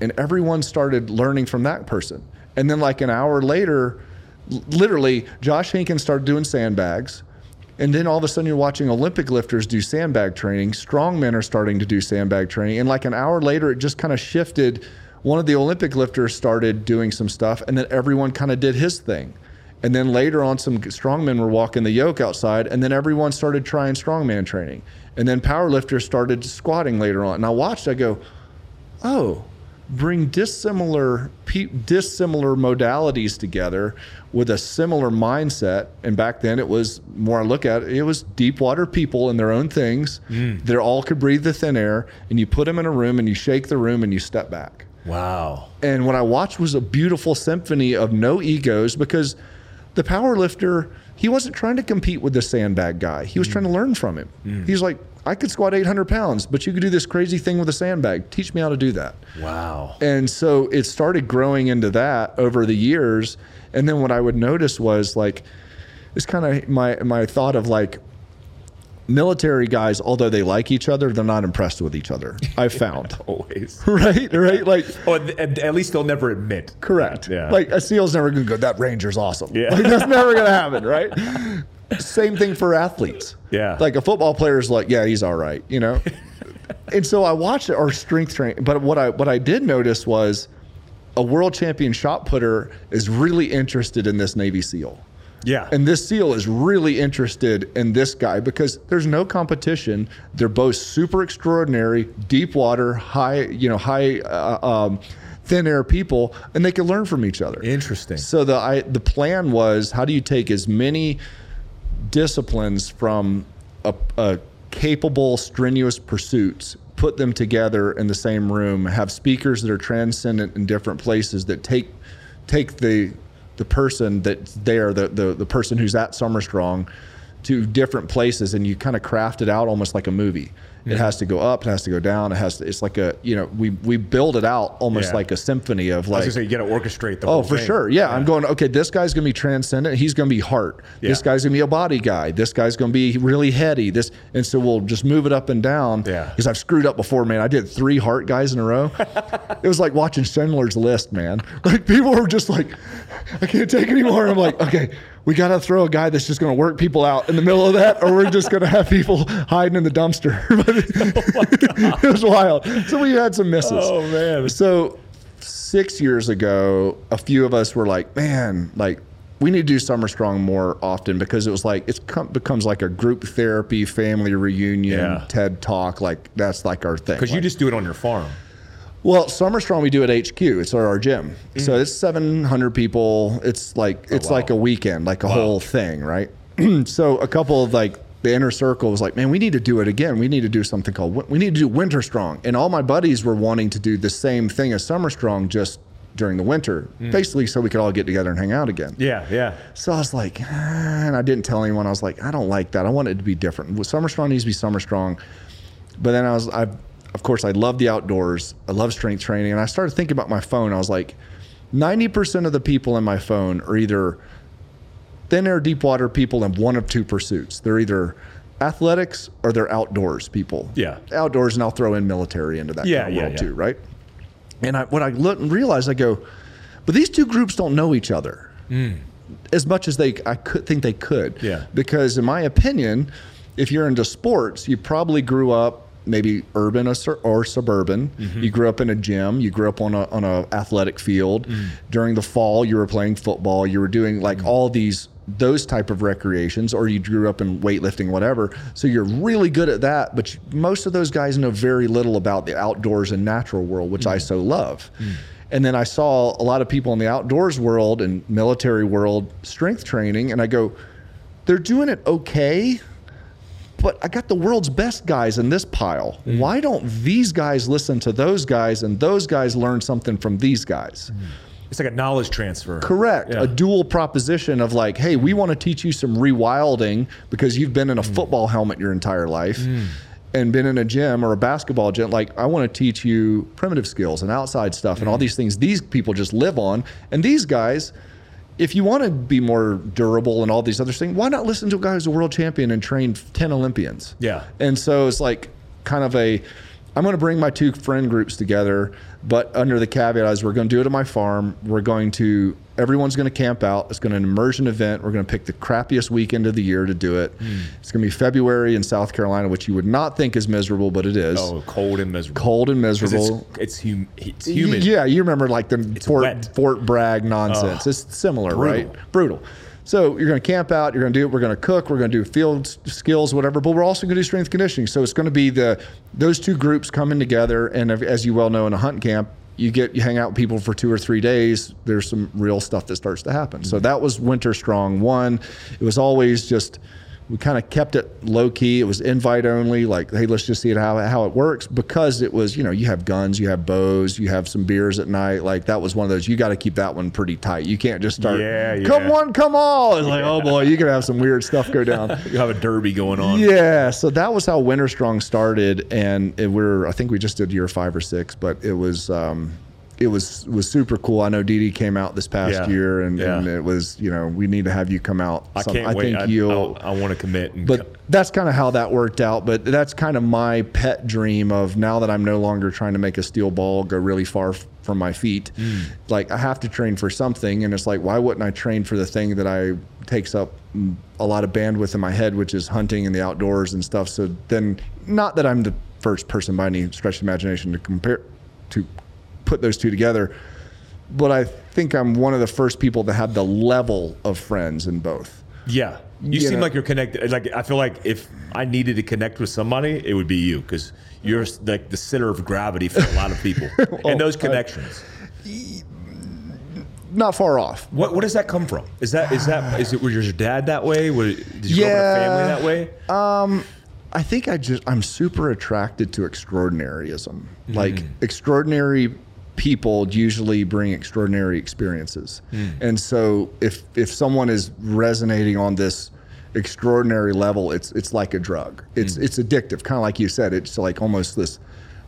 and everyone started learning from that person. And then, like an hour later, literally, Josh Henkins started doing sandbags. And then all of a sudden, you're watching Olympic lifters do sandbag training. Strongmen are starting to do sandbag training. And like an hour later, it just kind of shifted. One of the Olympic lifters started doing some stuff, and then everyone kind of did his thing. And then later on, some strongmen were walking the yoke outside, and then everyone started trying strongman training. And then powerlifters started squatting later on. And I watched, I go, oh, bring dissimilar dissimilar modalities together with a similar mindset. And back then, it was more I look at it, it was deep water people in their own things. Mm. They all could breathe the thin air, and you put them in a room and you shake the room and you step back. Wow. And what I watched was a beautiful symphony of no egos because the power lifter, he wasn't trying to compete with the sandbag guy. He was trying to learn from him. Mm. He's like, I could squat 800 pounds, but you could do this crazy thing with a sandbag. Teach me how to do that. Wow. And so it started growing into that over the years. And then what I would notice was like, it's kind of my, my thought of like, military guys, although they like each other, they're not impressed with each other. I've found. Always. right? Right? Like, Oh, and at least they'll never admit. Correct. Yeah. Like a SEAL's never gonna go, that Ranger's awesome. Yeah. Like that's never gonna happen, right? Same thing for athletes. Yeah. Like a football player's like, yeah, he's all right, you know? and so I watched our strength training. But what I what I did notice was a world champion shot putter is really interested in this Navy SEAL. Yeah. And this SEAL is really interested in this guy because there's no competition. They're both super extraordinary, deep water, high, you know, high, uh, um, thin air people, and they can learn from each other. Interesting. So the I, the plan was how do you take as many disciplines from a, a capable, strenuous pursuits, put them together in the same room, have speakers that are transcendent in different places that take take the the person that's there, the the, the person who's at Summer Strong, to different places, and you kind of craft it out almost like a movie. It has to go up, it has to go down, it has to, it's like a you know we we build it out almost like a symphony of I like was gonna say you got to orchestrate the. Oh, for thing. sure. Yeah, I'm going, okay, this guy's going to be transcendent. He's going to be heart. This guy's going to be a body guy. This guy's going to be really heady. This And so we'll just move it up and down. Yeah. Because I've screwed up before, man. I did three heart guys in a row. it was like watching Schindler's List, man. Like people were just like, I can't take anymore. I'm like, okay, we got to throw a guy that's just going to work people out in the middle of that, or we're just going to have people hiding in the dumpster. But oh it was wild. So we had some misses. Oh man. So six years ago, a few of us were like, man, like we need to do Summer Strong more often because it was like it come, becomes like a group therapy, family reunion, Yeah. TED talk. Like that's like our thing. Because you just do it on your farm. Well, Summer Strong we do at HQ. It's our, our gym. So Mm. it's 700 people. It's like it's Oh, wow. like a weekend, like a whole thing, right? so a couple of like the inner circle was like, man, we need to do it again. We need to do something called we need to do Winter Strong. And all my buddies were wanting to do the same thing as Summer Strong just during the winter, basically so we could all get together and hang out again. Mm. Yeah, yeah. So I was like, ah, and I didn't tell anyone. I was like, I don't like that. I want it to be different. Summer Strong needs to be Summer Strong. But then I was, I, of course, I love the outdoors. I love strength training, and I started thinking about my phone. I was like, ninety percent of the people in my phone are either thin air, deep water people in one of two pursuits. They're either athletics or they're outdoors people. Yeah. outdoors, and I'll throw in military into that Yeah, kind of yeah, world yeah. too, right? And I, what I looked and realized, I go, but these two groups don't know each other hmm. as much as they I could think they could. Yeah. Because in my opinion, if you're into sports, you probably grew up maybe urban or, sur- or suburban. Mm-hmm. You grew up in a gym. You grew up on a on a athletic field. Mm. During the fall, you were playing football. You were doing like mm-hmm. all these those type of recreations or you grew up in weightlifting whatever so you're really good at that but you- most of those guys know very little about the outdoors and natural world which i mm. so love mm. and then I saw a lot of people in the outdoors world and military world strength training, and I go, they're doing it okay, but I got the world's best guys in this pile. Mm. Why don't these guys listen to those guys and those guys learn something from these guys? Mm. It's like a knowledge transfer. Correct. Yeah. A dual proposition of like, hey, we want to teach you some rewilding because you've been in a mm. football helmet your entire life and been in a gym or a basketball gym. Like, I want to teach you primitive skills and outside stuff and all these things these people just live on. And these guys, if you want to be more durable and all these other things, why not listen to a guy who's a world champion and trained 10 Olympians? Yeah. And so it's like kind of a, I'm going to bring my two friend groups together, but under the caveat is we're going to do it at my farm. We're going to, everyone's going to camp out. It's going to an immersion event. We're going to pick the crappiest weekend of the year to do it. Hmm. It's going to be February in South Carolina, which you would not think is miserable, but it is. Oh, cold and miserable. Cold and miserable. It's, it's, hum, it's humid. Yeah, you remember like the Fort. Fort Bragg nonsense. it's similar, brutal. right? Brutal. So you're going to camp out. You're going to do it. We're going to cook. We're going to do field skills, whatever. But we're also going to do strength conditioning. So it's going to be the those two groups coming together. And as you well know, in a hunt camp, you get you hang out with people for two or three days. There's some real stuff that starts to happen. So mm-hmm. that was Winter Strong one. It was always just we kind of kept it low key. It was invite only, like, hey, let's just see it how how it works because it was, you know, you have guns, you have bows, you have some beers at night. Like that was one of those. You got to keep that one pretty tight. You can't just start. Yeah, Come yeah. one, come all. It's like, oh boy, you could have some weird stuff go down. You have a derby going on. Yeah, so that was how Winter Strong started, and it, we're I think we just did year five or six, but it was um, it was was super cool. I know Dee came out this past Yeah, year, and, yeah. and it was you know we need to have you come out. I can't wait. think I, you'll. I, want to commit. And but that's kind of how that worked out. But that's kind of my pet dream of now that I'm no longer trying to make a steel ball go really far f- from my feet. Mm. Like I have to train for something, and it's like why wouldn't I train for the thing that I takes up a lot of bandwidth in my head, which is hunting and the outdoors and stuff. So then, not that I'm the first person by any stretch of imagination to compare to put those two together, but I think I'm one of the first people that had the level of friends in both. Yeah. You, You seem know- like you're connected. Like I feel like if I needed to connect with somebody, it would be you because you're like the center of gravity for a lot of people and those connections. Not far off. What what does that come from? Is that is that is it was your dad that way? Was, did you grow up in a family Yeah. that way? Um, I think I just I'm super attracted to extraordinaryism. Mm. Like extraordinary people usually bring extraordinary experiences. Mm. And so if if someone is resonating on this extraordinary level, it's it's like a drug. It's Mm. it's addictive, kind of like you said. It's like almost this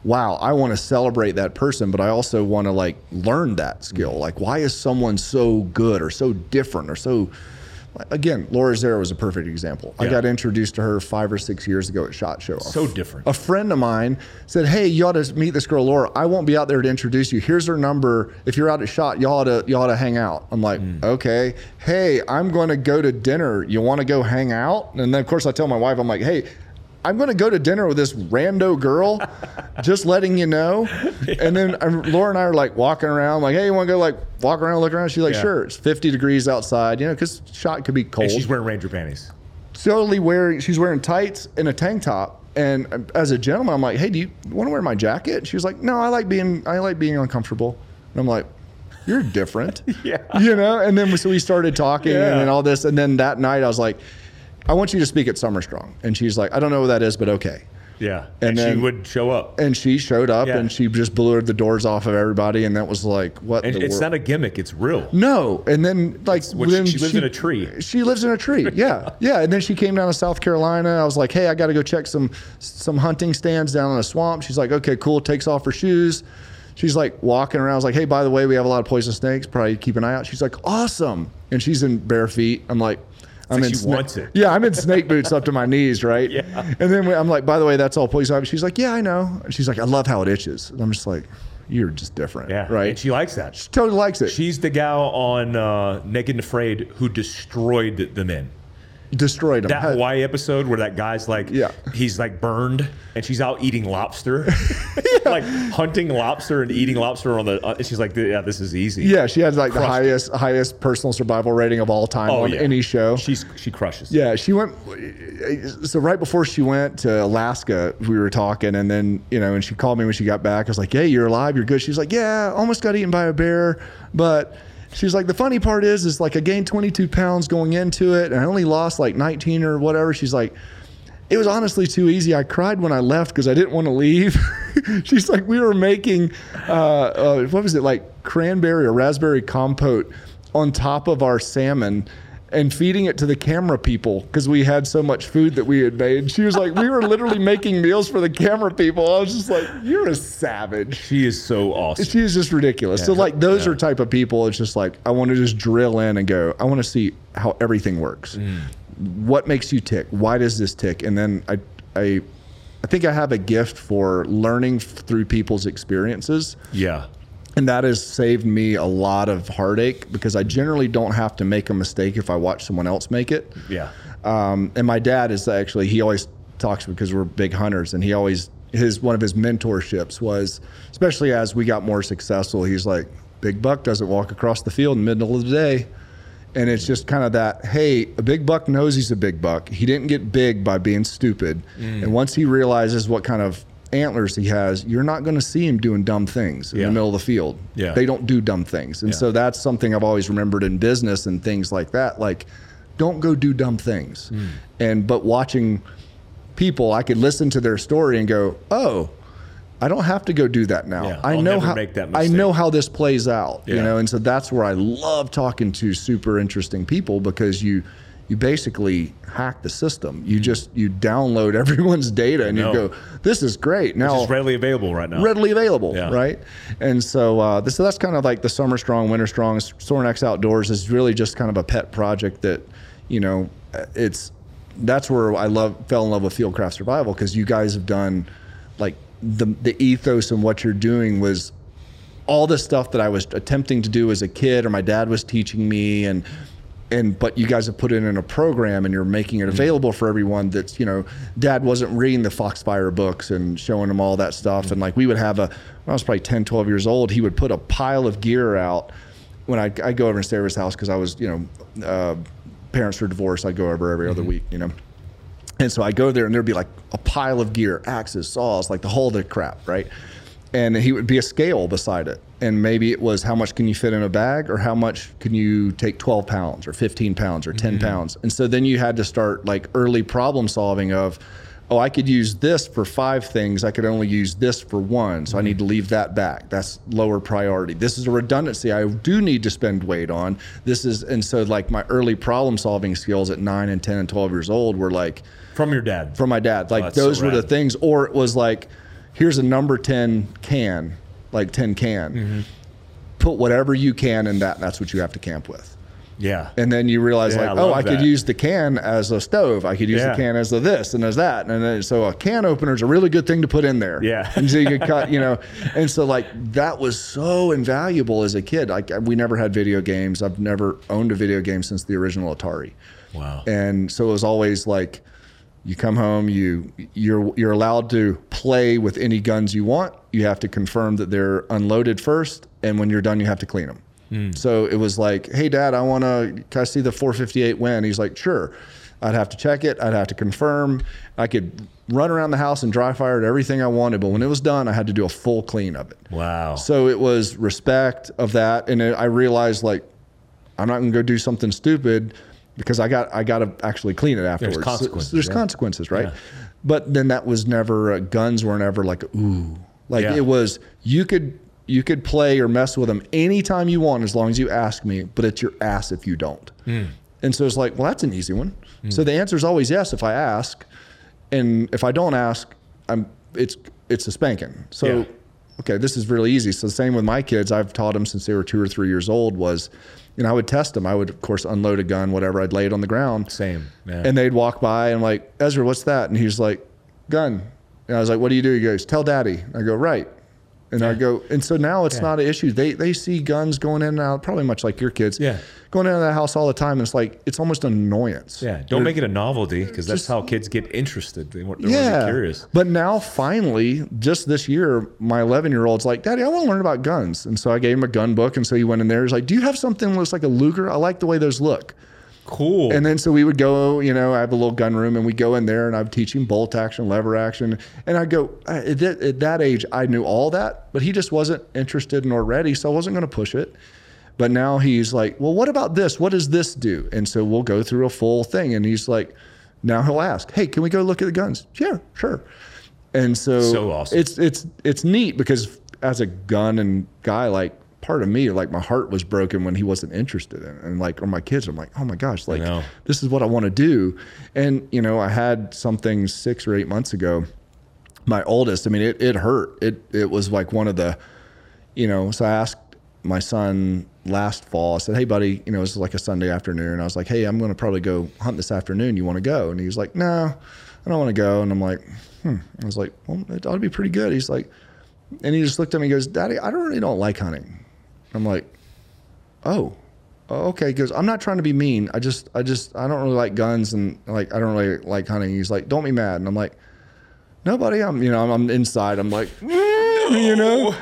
wow, I want to celebrate that person, but I also want to like learn that skill. Like why is someone so good or so different or so Again, Laura Zerra was a perfect example. I got introduced to her five or six years ago at Shot Show. So different. A friend of mine said, "Hey, you ought to meet this girl, Laura. I won't be out there to introduce you. Here's her number. If you're out at Shot, you ought to you ought to hang out." I'm like, Mm. "Okay. Hey, I'm going to go to dinner. You want to go hang out?" And then of course I tell my wife, I'm like, "Hey." I'm going to go to dinner with this rando girl, just letting you know. And then um, Laura and I are like walking around, like, hey, you want to go like walk around, look around? She's like, Yeah. sure. It's 50 degrees outside, you know, because shot could be cold And she's wearing ranger panties. totally wearing she's wearing tights and a tank top and uh, as a gentleman i'm like hey do you want to wear my jacket she was like no i like being i like being uncomfortable and i'm like you're different Yeah. you know and then so we started talking Yeah. and, all this and then that night i was like i want you to speak at summer strong and she's like i don't know what that is but okay Yeah. And And, she would show up. and she showed up Yeah. and she just blew the doors off of everybody and that was like what it's world? not a gimmick, it's real. No, and then like what she- she lives in a tree. She lives in a tree. Yeah, yeah. And then she came down to South Carolina. I was like, hey, I got to go check some some hunting stands down in a swamp. She's like, okay, cool. Takes off her shoes. She's like walking around. I was like, hey, by the way, we have a lot of poison snakes. Probably keep an eye out. She's like, awesome. And she's in bare feet. I'm like. I'm like in she sna- wants it. Yeah, I'm in snake boots up to my knees, right? Yeah. And then I'm like, by the way, that's all poison ivy. She's like, yeah, I know. And she's like, I love how it itches. And I'm just like, you're just different, Yeah. right? And she likes that. She totally likes it. She's the gal on uh, Naked and Afraid who destroyed the men. Destroyed them. That Hawaii episode where that guy's like, Yeah. he's like burned and she's out eating lobster, like hunting lobster and eating lobster on the. Uh, she's like, yeah, this is easy. Yeah, she has like the Crushed it. highest highest personal survival rating of all time Oh, on yeah. any show. She's she crushes. yeah, she went. So right before she went to Alaska, we were talking, and then you know, and she called me when she got back. I was like, "Hey, you're alive. You're good." She's like, "Yeah, almost got eaten by a bear, but." She's like, the funny part is, is like I gained 22 pounds going into it, and I only lost like 19 or whatever. She's like, it was honestly too easy. I cried when I left because I didn't want to leave. She's like, we were making, uh, uh, what was it, like cranberry or raspberry compote on top of our salmon and feeding it to the camera people because we had so much food that we had made. She was like, we were literally making meals for the camera people. I was just like, you're a savage. She is so awesome. She is just ridiculous. so like those Yeah. are type of people. It's just like I want to just drill in and go. I want to see how everything works. Mm. What makes you tick? Why does this tick? And then I, I, I think I have a gift for learning through people's experiences, yeah. And that has saved me a lot of heartache because I generally don't have to make a mistake if I watch someone else make it. Yeah. Um, and my dad is actually he always talks because we're big hunters, and he always his one of his mentorships was especially as we got more successful. He's like, "Big buck doesn't walk across the field in the middle of the day." And it's just kind of that, hey, a big buck knows he's a big buck. He didn't get big by being stupid. Mm. And once he realizes what kind of antlers he has, you're not going to see him doing dumb things in Yeah. the middle of the field. Yeah. They don't do dumb things. And Yeah. so that's something I've always remembered in business and things like that. Like, don't go do dumb things. Hmm. And but watching people, I could listen to their story and go, oh. I don't have to go do that now. Yeah, I know how make that I know how this plays out. You know, and so that's where I love talking to super interesting people because you you basically hack the system. You just you download everyone's data and you go, this is great. Now It's readily available right now. readily available, Yeah. right? And so, uh, this, so that's kind of like the summer strong, winter strong. Sorinex Outdoors is really just kind of a pet project that, you know, it's that's where I love fell in love with Fieldcraft Survival because you guys have done like the the ethos and what you're doing was all the stuff that I was attempting to do as a kid or my dad was teaching me and and but you guys have put it in a program and you're making it available for everyone that's you know dad wasn't reading the foxfire books and showing them all that stuff. And like we would have a when i was probably 10 12 years old he would put a pile of gear out. When i i go over and stay over his house because i was you know uh, parents were divorced i'd go over every other week you know. And so I go there and there'd be like a pile of gear, axes, saws, like the whole of the crap, right? And he would be a scale beside it. And maybe it was how much can you fit in a bag or how much can you take 12 pounds or 15 pounds or 10 mm-hmm. pounds. And so then you had to start like early problem solving of, oh, I could use this for five things. I could only use this for one. So I need to leave that back. That's lower priority. This is a redundancy I do need to spend weight on. This is, and so like my early problem solving skills at nine and 10 and 12 years old were like, From your dad. from my dad. Like oh, so those were the things, or it was like, here's a number 10 can, like 10 can. Mm-hmm. Put whatever you can in that, and that's what you have to camp with. yeah. And then you realize, Yeah, like, I oh, I could use the can as a stove. I could use Yeah. the can as the this and as that. And then, so a can opener is a really good thing to put in there. Yeah. and so you could cut, you know. And so, like, that was so invaluable as a kid. Like, we never had video games. I've never owned a video game since the original Atari. Wow. And so it was always like, you come home, you you're you're allowed to play with any guns you want. You have to confirm that they're unloaded first, and when you're done, you have to clean them. Hmm. So it was like, hey, Dad, I want to. Can I see the 458 win? He's like, sure. I'd have to check it. I'd have to confirm. I could run around the house and dry fire everything I wanted, but when it was done, I had to do a full clean of it. Wow. So it was respect of that, and it, I realized like I'm not going to go do something stupid because I got I got to actually clean it afterwards. So- consequences, there's yeah. consequences, right? Yeah. But then that was never uh, guns were never like ooh, like Yeah. it was you could you could play or mess with them anytime you want as long as you ask me, but it's your ass if you don't. Hmm. And so it's like, well, that's an easy one. So the answer is always yes if I ask, and if I don't ask, I'm it's it's a spanking. So Yeah. okay, this is really easy. So the same with my kids. I've taught them since they were two or three years old. Was know I would test them. I would of course unload a gun, whatever. I'd lay it on the ground. Same. Yeah. And they'd walk by and I'm like, Ezra, what's that? And he's like, gun. And I was like, what do you do? He goes, tell daddy. I go, right. And I go, and so now it's Yeah. not an issue. They they see guns going in and out, probably much like your kids. Yeah. Going in and out of the house all the time. And it's like, it's almost an annoyance. yeah. Don't make it a novelty because that's how kids get interested. They want, they're Yeah. curious. But now finally, just this year, my 11 year old's like, Daddy, I want to learn about guns. And so I gave him a gun book. And so he went in there. He's like, Do you have something that looks like a Luger? I like the way those look. Cool. And then so we would go, you know, I have a little gun room and we go in there and I'm teaching bolt action, lever action. And I go, at that, at that age, I knew all that, but he just wasn't interested nor ready. So I wasn't going to push it. But now he's like, well, what about this? What does this do? And so we'll go through a full thing. And he's like, now he'll ask, hey, can we go look at the guns? Yeah, sure. And so, So awesome. it's it's it's neat because as a gun and guy, like part of me, like my heart was broken when he wasn't interested in it. And like, or my kids, I'm like, oh my gosh, like this is what I want to do. And you know, I had something six or eight months ago. My oldest, I mean, it, it hurt. It it was like one of the, you know. So I asked my son last fall. I said, "Hey, buddy, you know, it was like a Sunday afternoon. I was like, "Hey, I'm going to probably go hunt this afternoon. You want to go?" And he was like, "No, I don't want to go." And I'm like, "Hmm." I was like, "Well, it ought to be pretty good." He's like, and he just looked at me and goes, "Daddy, I don't really don't like hunting." I'm like, "Oh, oh, okay." He goes, "I'm not trying to be mean. I just, I just, I don't really like guns and like I don't really like hunting." He's like, "Don't be mad." And I'm like, nobody. I'm, you know, I'm, I'm inside. I'm like, you know."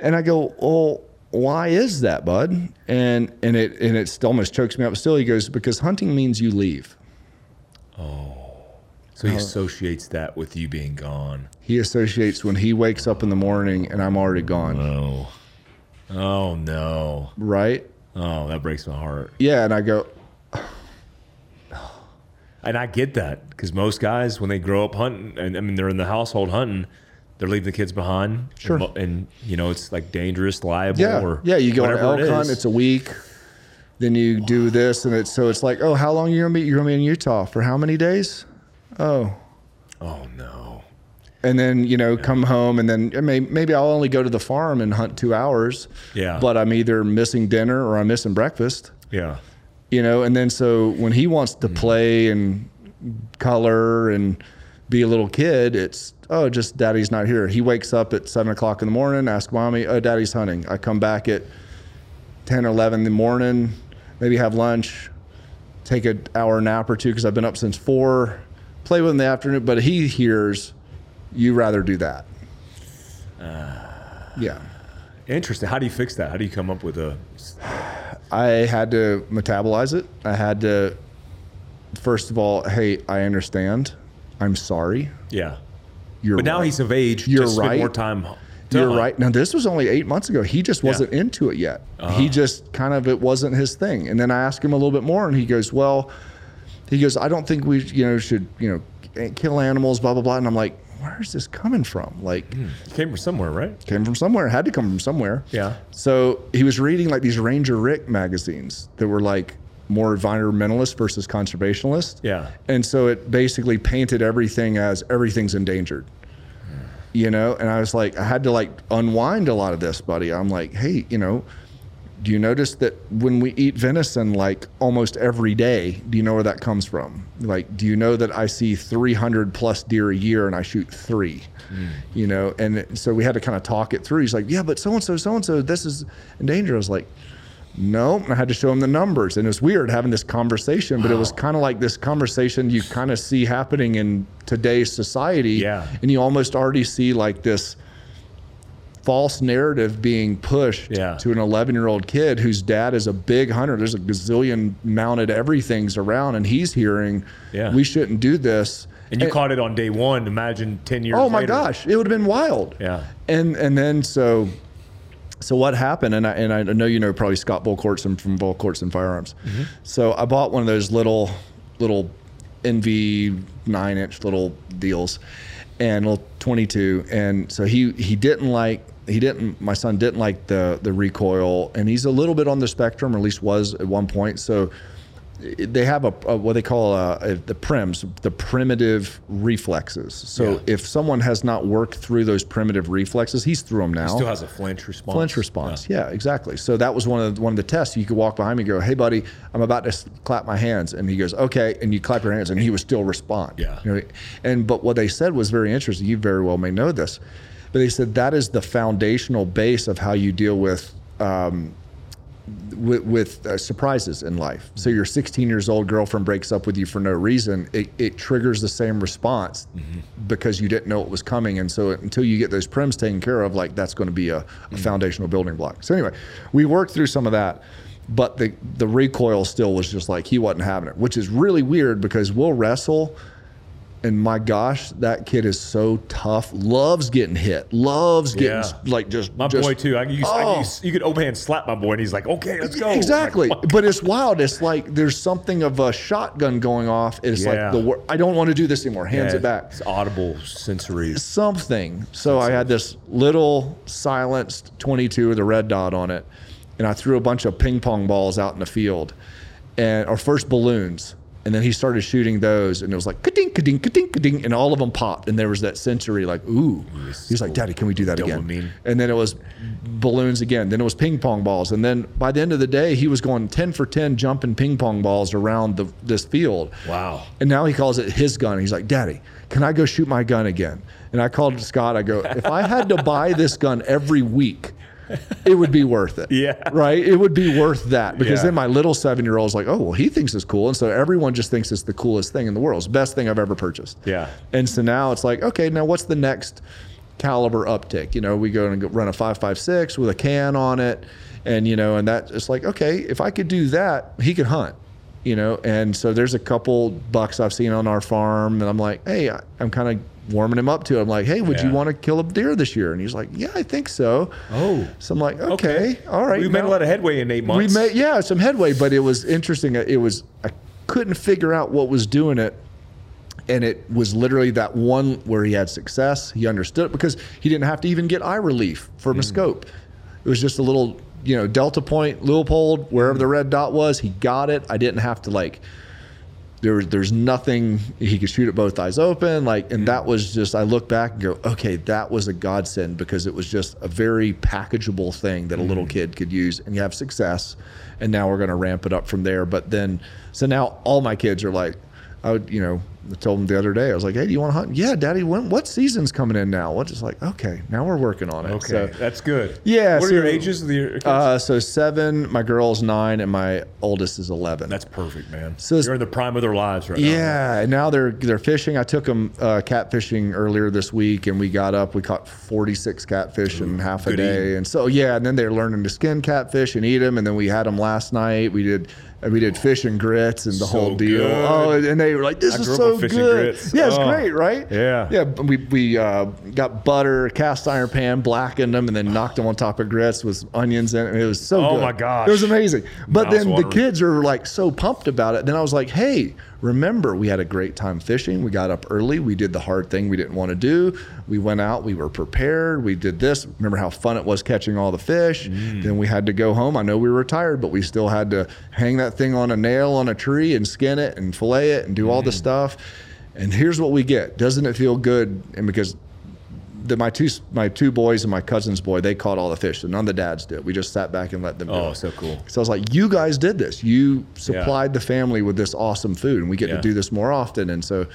And I go, "Well, why is that, bud?" And and it and it still almost chokes me up. Still, he goes, "Because hunting means you leave." Oh. So he uh, associates that with you being gone. He associates when he wakes up in the morning and I'm already gone, Oh. Oh no. right? Oh, that breaks my heart. Yeah, and I go, And I get that because most guys, when they grow up hunting, and I mean, they're in the household hunting, they're leaving the kids behind. Sure. And, and, you know, it's like dangerous, liable, Yeah, or yeah. You go on elk it hunt. It's a week. Then you do this, and it's so it's like, oh, how long are you gonna be? You're gonna be in Utah for how many days? Oh, oh no. And then you know come home, and then may- maybe I'll only go to the farm and hunt two hours. Yeah. But I'm either missing dinner or I'm missing breakfast. Yeah. You know, and then so when he wants to mm-hmm. play and color and be a little kid, it's oh, just daddy's not here. He wakes up at seven o'clock in the morning, ask mommy, oh, daddy's hunting. I come back at 10 or 11 in the morning, maybe have lunch, take an hour nap or two because I've been up since four, play with him in the afternoon. But he hears, you rather do that. Uh, yeah. Interesting. How do you fix that? How do you come up with a? I had to metabolize it. I had to, first of all, hey, I understand. I'm sorry. Yeah. You're But now right. he's of age. You're spend right. More time. You're hunt. right. Now this was only eight months ago. He just wasn't into it yet. He uh-huh. just kind of it wasn't his thing. And then I asked him a little bit more, and he goes, "Well, he goes, I don't think we you know should you know kill animals, blah blah blah." And I'm like, "Where is this coming from? Like, hmm. Came from somewhere, right? came from somewhere. Had to come from somewhere." Yeah. So he was reading like these Ranger Rick magazines that were like more environmentalist versus conservationist. Yeah. And so it basically painted everything as everything's endangered. Hmm. You know, and I was like, I had to like unwind a lot of this, buddy. I'm like, hey, you know, do you notice that when we eat venison like almost every day, do you know where that comes from? Like, do you know that I see 300 plus deer a year and I shoot three? Hmm. You know, and so we had to kind of talk it through. He's like, yeah, but so and so, so and so, this is in danger. I was like, no, and I had to show him the numbers. And it was weird having this conversation, but it was kind of like this conversation you kind of see happening in today's society. Yeah. And you almost already see like this false narrative being pushed Yeah. to an 11 year old kid whose dad is a big hunter. There's a gazillion mounted everything's around, and he's hearing, Yeah. we shouldn't do this. And you caught it on day one. Imagine ten years. Oh my later. gosh, it would have been wild. Yeah. And and then so so what happened? And I and I know you know probably Scott Volquartsen from Volquartsen and Firearms. Mm-hmm. So I bought one of those little little NV nine inch little deals and little 22 and so he he didn't like he didn't my son didn't like the the recoil and he's a little bit on the spectrum or at least was at one point so they have a, a what they call a, a, the prims, the primitive reflexes. So Yeah. if someone has not worked through those primitive reflexes, he's through them now. Still has a flinch response. Flinch response. Yeah. exactly. So that was one of the, one of the tests. You could walk behind me and go, "Hey, buddy, I'm about to clap my hands," and he goes, "Okay," and you clap your hands, and he would still respond. Yeah. You know, and but what they said was very interesting. You very well may know this, but they said that is the foundational base of how you deal with. Um, with, with uh, surprises in life. So your 16 years old girlfriend breaks up with you for no reason. It, it triggers the same response because you didn't know it was coming. And so until you get those prims taken care of, like that's going to be a, a foundational building block. So anyway, we worked through some of that, but the the recoil still was just like he wasn't having it, which is really weird because we'll wrestle. And my gosh, that kid is so tough. Loves getting hit. Loves getting Yeah. like just My just, boy too. I, you, I, Oh. you, you could open hand slap my boy, and he's like, "Okay, let's go." Exactly. Like, but it's wild. It's like there's something of a shotgun going off. It's Yeah. like the I don't want to do this anymore. Hands yeah, it back. It's audible sensory. Something. So I had this little silenced 22 with a red dot on it, and I threw a bunch of ping pong balls out in the field, and or first balloons. And then he started shooting those, and it was like ka-ding, ka-ding, ka-ding, ka-ding, and all of them popped. And there was that sensory, like, ooh. He's like, Daddy, can we do that again? And then it was balloons again. Then it was ping pong balls. And then by the end of the day, he was going 10 for 10 jumping ping pong balls around the, this field. Wow. And now he calls it his gun. He's like, Daddy, can I go shoot my gun again? And I called Scott. I go, if I had to buy this gun every week, it would be worth it. Yeah. Right? It would be worth that. Because Yeah. then my little seven year old's like, oh, well, he thinks it's cool. And so everyone just thinks it's the coolest thing in the world. It's the best thing I've ever purchased. Yeah. And so now it's like, okay, now what's the next caliber uptick? You know, we go and go run a 556 with a can on it. And, you know, and that it's like, okay, if I could do that, he could hunt, you know. And so there's a couple bucks I've seen on our farm. And I'm like, hey, I- I'm kind of warming him up to it. I'm like, hey, would you want to kill a deer this year? And he's like, yeah, I think so. Oh. So I'm like, okay, all right. We made a lot of headway in eight months. we made yeah some headway, but it was interesting. It was I couldn't figure out what was doing it and it was literally that one where he had success. He understood it because he didn't have to even get eye relief from a mm. scope. It was just a little, you know, delta point, Leupold, wherever mm. the red dot was. He got it. I didn't have to like. There, there's nothing he could shoot at both eyes open, like, and that mm. was just. I look back and go, okay, that was a godsend because it was just a very packageable thing that a little mm. kid could use, and you have success, and now we're going to ramp it up from there. But then, so now all my kids are like, I would, you know, I told him the other day, I was like, hey, do you want to hunt? Yeah, daddy, when, what season's coming in now? What? Just like, okay, now we're working on it. Okay, So, that's good. Yeah, What are your ages of your kids? uh, so seven, my girl's nine, and my oldest is 11. that's perfect, man. so You're in the prime of their lives right now. yeah, and now they're they're fishing. I took them uh, catfishing earlier this week, and we got up. We caught 46 catfish in half a day, eating. and so yeah. And then they're learning to skin catfish and eat them. And then we had them last night. We did we did fish and grits and the So whole deal. good. Oh, and they were like, "This I is up so on fish and good." grits. Yeah, it's Oh. great, right? Yeah. yeah. We we uh, got butter, cast iron pan, blackened them, and then knocked them on top of grits with onions in it. It was so Oh good. my gosh. it was amazing. But then the kids kids are like so pumped about it. Then I was like, hey, remember, we had a great time fishing. We got up early. We did the hard thing we didn't want to do. We went out. We were prepared. We did this. Remember how fun it was catching all the fish. Mm. Then we had to go home. I know we were tired, but we still had to hang that thing on a nail on a tree and skin it and fillet it and do all the mm. stuff. And here's what we get. Doesn't it feel good? And because the, my two my two boys and my cousin's boy, they caught all the fish. So none of the dads did. We just sat back and let them. Oh, it. so cool. So I was like, you guys did this. You supplied the family with this awesome food, and we get Yeah. to do this more often. And so,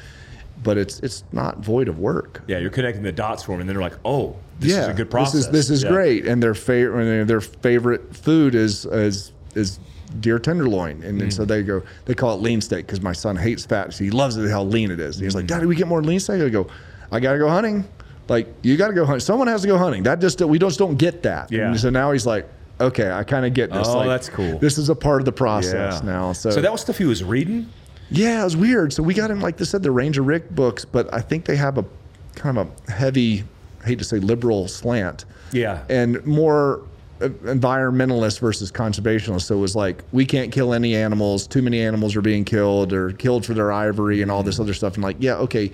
but it's it's not void of work. Yeah, you're connecting the dots for them, and then they're like, "Oh, this yeah, is a good process." This is this is Yeah. great. And their favorite their favorite food is is is deer tenderloin, and, and so Mm. they go they call it lean steak because my son hates fat. So he loves it how lean it is. And he's Mm. like, Daddy, we get more lean steak. I go, I gotta go hunting. Like you gotta go hunt. Someone has to go hunting. That just we just don't get that. Yeah. And so now he's like. Okay, I kind of get this. Oh, like, that's cool. This is a part of the process now. So, so that was stuff he was reading. yeah, it was weird. So we got him, like they said, the Ranger Rick books, but I think they have a kind of a heavy, I hate to say liberal slant. Yeah. And more environmentalist versus conservationist. So it was like, we can't kill any animals. Too many animals are being killed or killed for their ivory and all this mm-hmm. other stuff. And like, yeah, okay.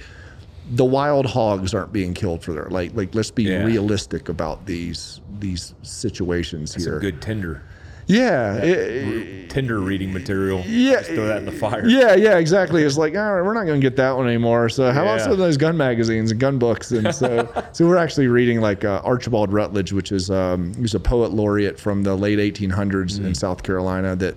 The wild hogs aren't being killed for their like like let's be Yeah. realistic about these these situations Some here. good Tinder, yeah. it- Tinder reading material. Yeah, Just throw that in the fire. Yeah, yeah, exactly. It's like, all right, we're not going to get that one anymore. So how about some of those gun magazines and gun books? And so, so we're actually reading like uh, Archibald Rutledge, which is um, he was a poet laureate from the late 1800s Mm. in South Carolina. That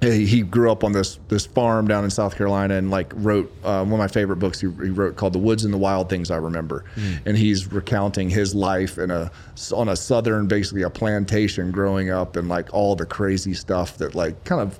he he grew up on this this farm down in South Carolina and like wrote uh, one of my favorite books. He, he wrote called "The Woods and the Wild Things I Remember," Mm. and he's recounting his life in a on a southern, basically a plantation, growing up and like all the crazy stuff that like kind of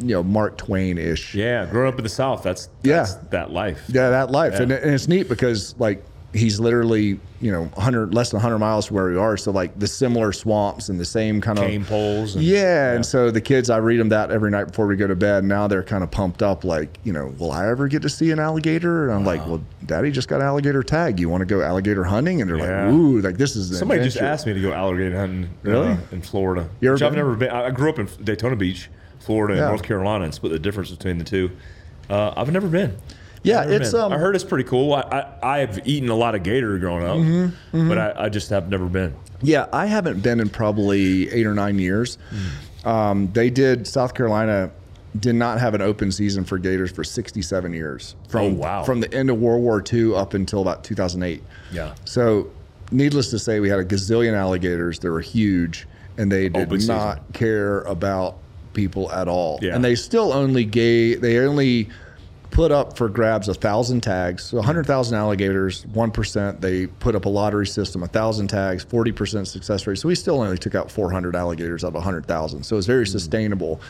you know Mark Twain ish. Yeah, growing up in the South, that's, Yeah. that life. Yeah, that life, Yeah. and, and it's neat because like he's literally you know 100 less than 100 miles from where we are, so like the similar swamps and the same kind of Cane poles. And, Yeah, and so the kids, I read them that every night before we go to bed. Now they're kind of pumped up, like, you know, will I ever get to see an alligator? And I'm like, well, Daddy just got alligator tag. You want to go alligator hunting? And they're Yeah. like, ooh, like this is Somebody just asked me to go alligator hunting. Really? uh, in Florida. You ever I've never been. I I grew up in Daytona Beach, Florida, and Yeah. North Carolina, and split the difference between the two. Uh, I've never been. Yeah, it's. um, I heard it's pretty cool. I, I I've eaten a lot of gator growing up, Mm-hmm, but I, I just have never been. Yeah, I haven't been in probably eight or nine years. Um, they did South Carolina did not have an open season for gators for 67 years from Oh, wow. from the end of World War II up until about 2008. Yeah. So, needless to say, we had a gazillion alligators. They were huge, and they did Open season. not care about people at all. Yeah. And they still only gave they only put up for grabs a thousand tags. So 100,000 alligators, one percent. They put up a lottery system, a thousand tags, 40 percent success rate. So we still only took out 400 alligators out of 100,000. So it's very Mm. sustainable.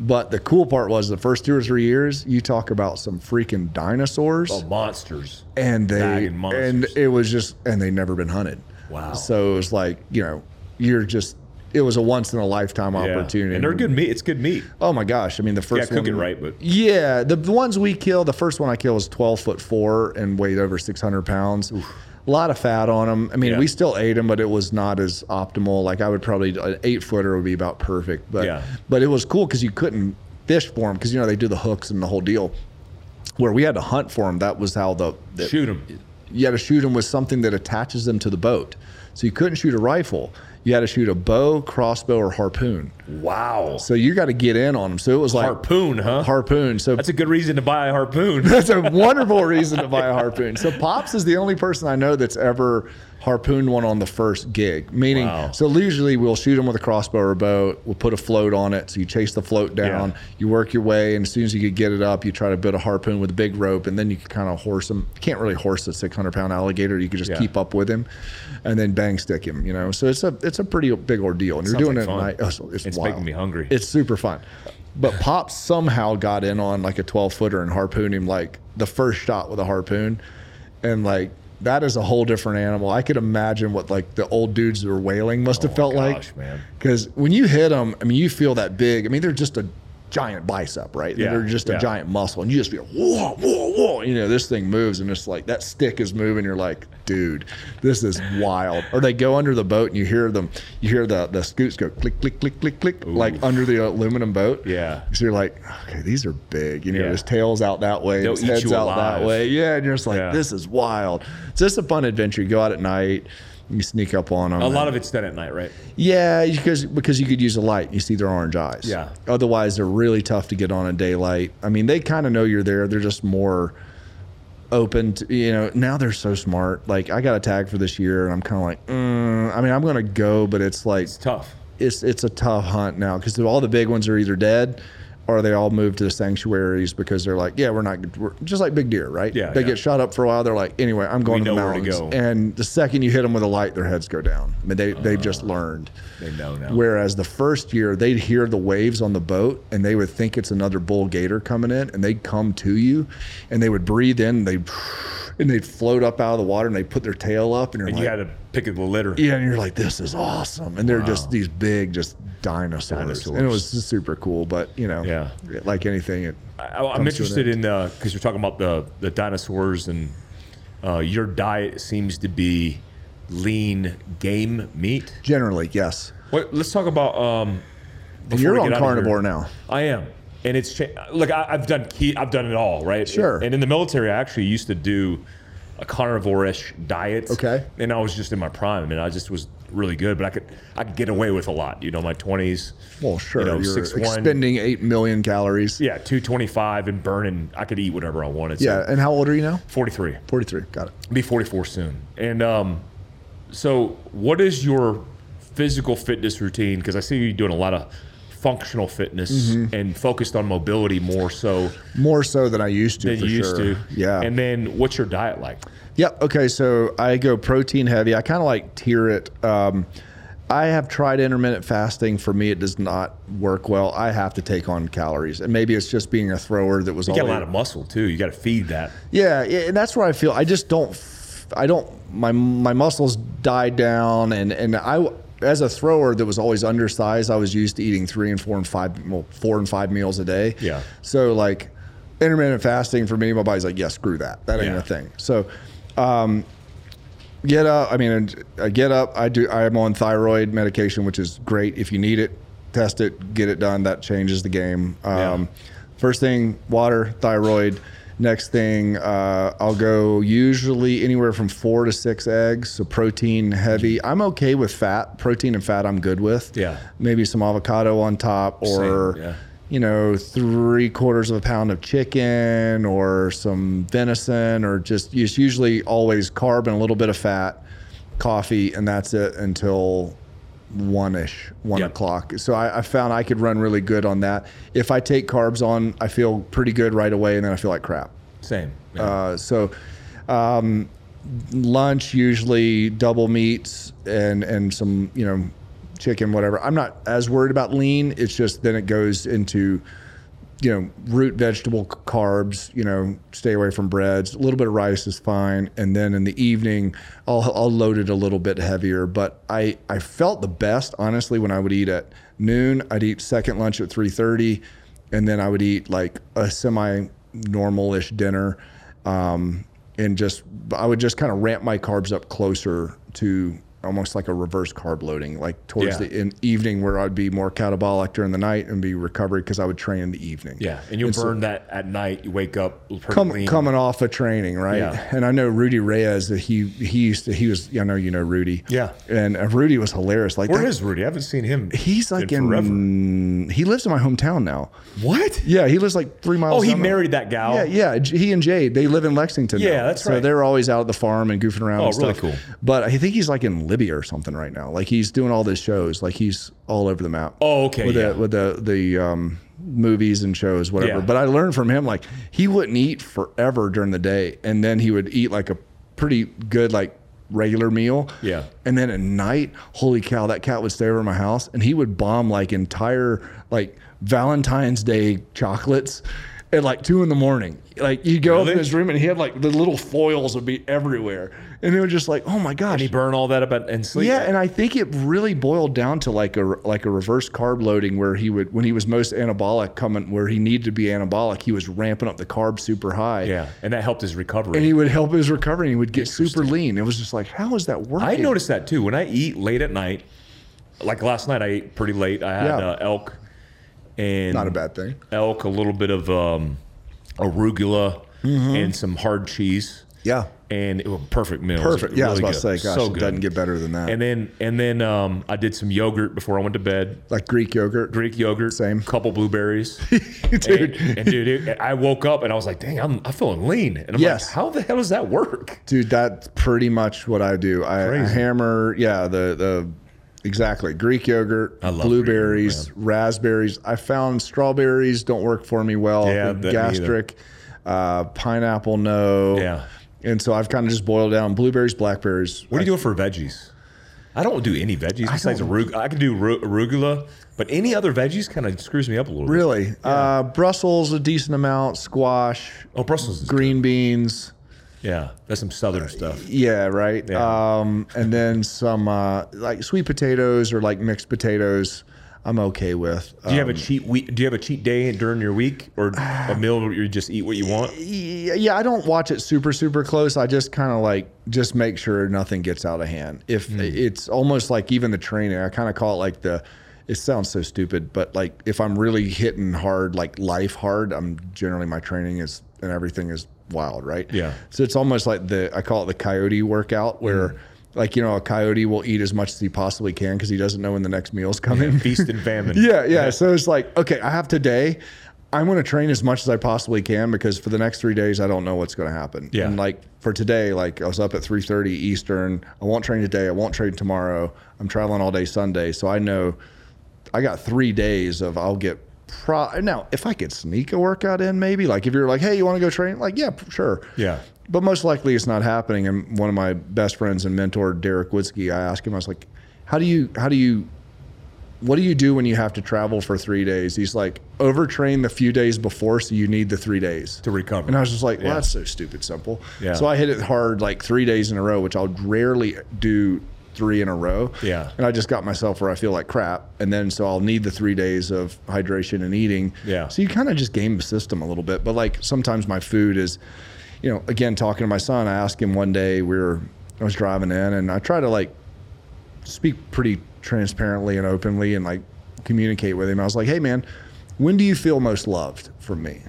But the cool part was the first two or three years, you talk about some freaking dinosaurs Oh, monsters. and they monsters. and it was just and they never been hunted. Wow. So it was like you know you're just it was a once in a lifetime Yeah. opportunity. And they're good meat. It's good meat. Oh my gosh! I mean the first cook one, it right, but- yeah, the, the ones we killed, the first one I killed was 12 foot four and weighed over 600 pounds. A lot of fat on them. I mean, Yeah. we still ate them, but it was not as optimal. Like I would probably an eight footer would be about perfect. But Yeah. but it was cool because you couldn't fish for them because you know they do the hooks and the whole deal. Where we had to hunt for them, that was how the, the Shoot them. you had to shoot them with something that attaches them to the boat. So you couldn't shoot a rifle. You had to shoot a bow, crossbow, or harpoon. Wow. So you got to get in on them. So it was like Harpoon, huh? harpoon. So That's a good reason to buy a harpoon. that's a wonderful reason to buy a harpoon. So Pops is the only person I know that's ever harpooned one on the first gig. Meaning, Wow. so usually we'll shoot them with a crossbow or a bow. We'll put a float on it. So you chase the float down. Yeah. You work your way, and as soon as you could get it up, you try to build a harpoon with a big rope, and then you can kind of horse them. You can't really horse a 600 pound alligator. You can just Yeah. keep up with him, and then bang stick him. You know, so it's a it's a pretty big ordeal, and you're doing like it fun. at night. oh, so it's It's wild. making me hungry. It's super fun. But Pop somehow got in on like a 12 footer and harpooned him like the first shot with a harpoon. And like that is a whole different animal. I could imagine what like the old dudes that were whaling must have oh felt Oh gosh, like. man. Because when you hit them, I mean, you feel that big. I mean, they're just a giant bicep, right? Yeah, They're just yeah. a giant muscle. And you just feel, whoa, whoa, whoa. You know, this thing moves and it's like that stick is moving. You're like, dude, this is wild. Or they go under the boat and you hear them, you hear the, the scoots go click, click, click, click, click, like under the aluminum boat. Yeah. So you're like, okay, these are big. You know, Yeah. his tail's out that way, They'll his head's out alive. that way. Yeah. And you're just like, Yeah. this is wild. It's just a fun adventure. You go out at night, you sneak up on them. A lot of it's done at night, right? Yeah, because because you could use a light. You see their orange eyes. Yeah. Otherwise, they're really tough to get on in daylight. I mean, they kind of know you're there. They're just more open to you know. Now they're so smart. Like I got a tag for this year, and I'm kind of like, mm, I mean, I'm gonna go, but it's like It's tough. it's it's a tough hunt now because all the big ones are either dead. Or they all moved to the sanctuaries because they're like, yeah, we're not we're, just like big deer, right? Yeah, they yeah. get shot up for a while. They're like, anyway, I'm going We to the to mountains. go. And the second you hit them with a light, their heads go down. I mean, they they've just oh, learned. They know now. Whereas the first year, they'd hear the waves on the boat and they would think it's another bull gator coming in and they'd come to you and they would breathe in, they and they'd float up out of the water and they'd put their tail up and you're and like, you had to pick of the litter. yeah, and you're like, this is awesome. And they're just these big, just dinosaurs. Dinosaurs. And it was just super cool. But, you know, Yeah. like anything, it I, I'm comes to an interested in because you're talking about the the dinosaurs and uh, your diet seems to be lean game meat. generally, yes. Wait, let's talk about. Um, you're on carnivore now. I am, and it's cha- look. I, I've done key. I've done it all, right? Sure. And in the military, I actually used to do a carnivore-ish diet. Okay. And I was just in my prime, and I just was really good. But I could I could get away with a lot. You know, my 20s. Well, sure. You know, you're 6'1". expending 8 million calories. Yeah, 225 and burning. I could eat whatever I wanted. So Yeah. And how old are you now? 43. 43. Got it. be 44 soon. And um, so, what is your physical fitness routine? Because I see you doing a lot of functional fitness Mm-hmm. and focused on mobility more so More so than I used to. than for you used sure. to. Yeah. And then, what's your diet like? Yep. Okay. So I go protein heavy. I kind of like tier it. Um, I have tried intermittent fasting. For me, it does not work well. I have to take on calories, and maybe it's just being a thrower that was You got a lot of muscle too. You got to feed that. Yeah, yeah, and that's where I feel I just don't. I don't. My my muscles died down, and and I as a thrower that was always undersized, I was used to eating three and four and five, well, four and five meals a day. Yeah. So like intermittent fasting for me, my body's like, yeah, screw that. That ain't Yeah. a thing. So. Um, get up. I mean, I get up. I do. I'm on thyroid medication, which is great. If you need it, test it, get it done. That changes the game. Um, First thing, water, thyroid. Next thing, uh, I'll go usually anywhere from four to six eggs. So protein heavy. I'm okay with fat. Protein and fat, I'm good with. Yeah. Maybe some avocado on top, or yeah. you know, three quarters of a pound of chicken or some venison or just it's usually always carb and a little bit of fat, coffee, and that's it until one ish, one Yep. o'clock. So I, I found I could run really good on that. If I take carbs on, I feel pretty good right away, and then I feel like crap. Same. Yeah. Uh, so um, lunch usually double meats and and some you know chicken whatever. I'm not as worried about lean. It's just then it goes into you know root vegetable carbs. You know stay away from breads. A little bit of rice is fine. And then in the evening I'll I'll load it a little bit heavier. But I I felt the best honestly when I would eat at noon. I'd eat second lunch at 3:30, and then I would eat like a semi normal-ish dinner um, and just I would just kind of ramp my carbs up closer to almost like a reverse carb loading, like towards Yeah. the in evening where I'd be more catabolic during the night and be recovery because I would train in the evening. Yeah, and you so- burn that at night. You wake up Come, coming off of training, right? Yeah. And I know Rudy Reyes that he he used to he was I know you know Rudy. Yeah. And uh, Rudy was hilarious. Like Where that- is Rudy? I haven't seen him. he's like in in, he lives in my hometown now. What? Yeah, he lives like three miles. Oh, he married that gal. Yeah, yeah. He and Jade, they live in Lexington. Yeah, now. that's right. so they're always out at the farm and goofing around. Oh, and really cool. But I think he's like in Libya or something right now. Like he's doing all these shows. Like he's all over the map. Oh, okay, With yeah. the with the the um, movies and shows, whatever. Yeah. But I learned from him like he wouldn't eat forever during the day, and then he would eat like a pretty good like regular meal. Yeah. And then at night, holy cow, that cat would stay over my house and he would bomb like entire like Valentine's Day chocolates at like two in the morning. Like you'd go up in his room and he had like the little foils would be everywhere. And it was just like, oh my gosh. And he burn all that up and sleep. yeah, and I think it really boiled down to like a like a reverse carb loading where he would when he was most anabolic coming where he needed to be anabolic, he was ramping up the carbs super high. yeah, and that helped his recovery. And he would help his recovery and he would get super lean. It was just like, how is that working? I noticed that too. When I eat late at night, like last night, I ate pretty late. I had Yeah. uh, elk and Not a bad thing. elk, a little bit of um, arugula, Mm-hmm. and some hard cheese. Yeah. And it was a perfect meal. Perfect. Yeah, I was really about to say, gosh, so it good. doesn't get better than that. And then and then um, I did some yogurt before I went to bed. like Greek yogurt. Greek yogurt, Same. couple blueberries, Dude. And, and dude, it, I woke up and I was like, "Dang, I'm, I'm feeling lean." And I'm Yes. like, "How the hell does that work?" Dude, that's pretty much what I do. I, I hammer, yeah, the the exactly Greek yogurt, I love blueberries, Greek raspberries. I found strawberries don't work for me well. Yeah, with that neither. gastric, uh, pineapple, no. Yeah. And so I've kind of just boiled down blueberries, blackberries. What are you doing for veggies? I don't do any veggies besides arugula. I can do ru- arugula, but any other veggies kind of screws me up a little bit. Really? Uh, Brussels, a decent amount. Squash, Oh, Brussels is green beans. Yeah, that's some southern stuff. Yeah, right. Yeah. Um, and then some uh, like sweet potatoes or like mixed potatoes. I'm okay with. Do you have Um, a cheat week? Do you have a cheat day during your week, or a meal where you just eat what you want? yeah, I don't watch it super super close. I just kind of like just make sure nothing gets out of hand. If Hmm. it's almost like even the training, I kind of call it like the. It sounds so stupid, but like if I'm really hitting hard, like life hard, I'm generally my training is and everything is wild, right? Yeah. So it's almost like the I call it the coyote workout where. Hmm. Like you know, a coyote will eat as much as he possibly can because he doesn't know when the next meal's coming. Feast and famine. Yeah, yeah. So it's like, okay, I have today. I'm going to train as much as I possibly can because for the next three days, I don't know what's going to happen. Yeah. And like for today, like I was up at 3:30 Eastern. I won't train today. I won't train tomorrow. I'm traveling all day Sunday, so I know I got three days of I'll get. Pro- now, if I could sneak a workout in, maybe like if you're like, hey, you want to go train? Like, yeah, sure. Yeah. But most likely it's not happening. And one of my best friends and mentor, Derek Woodsky, I asked him, I was like, how do you, how do you, what do you do when you have to travel for three days? He's like, overtrain the few days before, so you need the three days To recover. And I was just like, well, Yeah. that's so stupid simple. Yeah. So I hit it hard like three days in a row, which I'll rarely do three in a row. Yeah. And I just got myself where I feel like crap. And then so I'll need the three days of hydration and eating. Yeah. So you kind of just game the system a little bit. But like sometimes my food is, you know, again, talking to my son, I asked him one day, we were, I was driving in and I try to like speak pretty transparently and openly and like communicate with him. I was like, hey man, when do you feel most loved from me?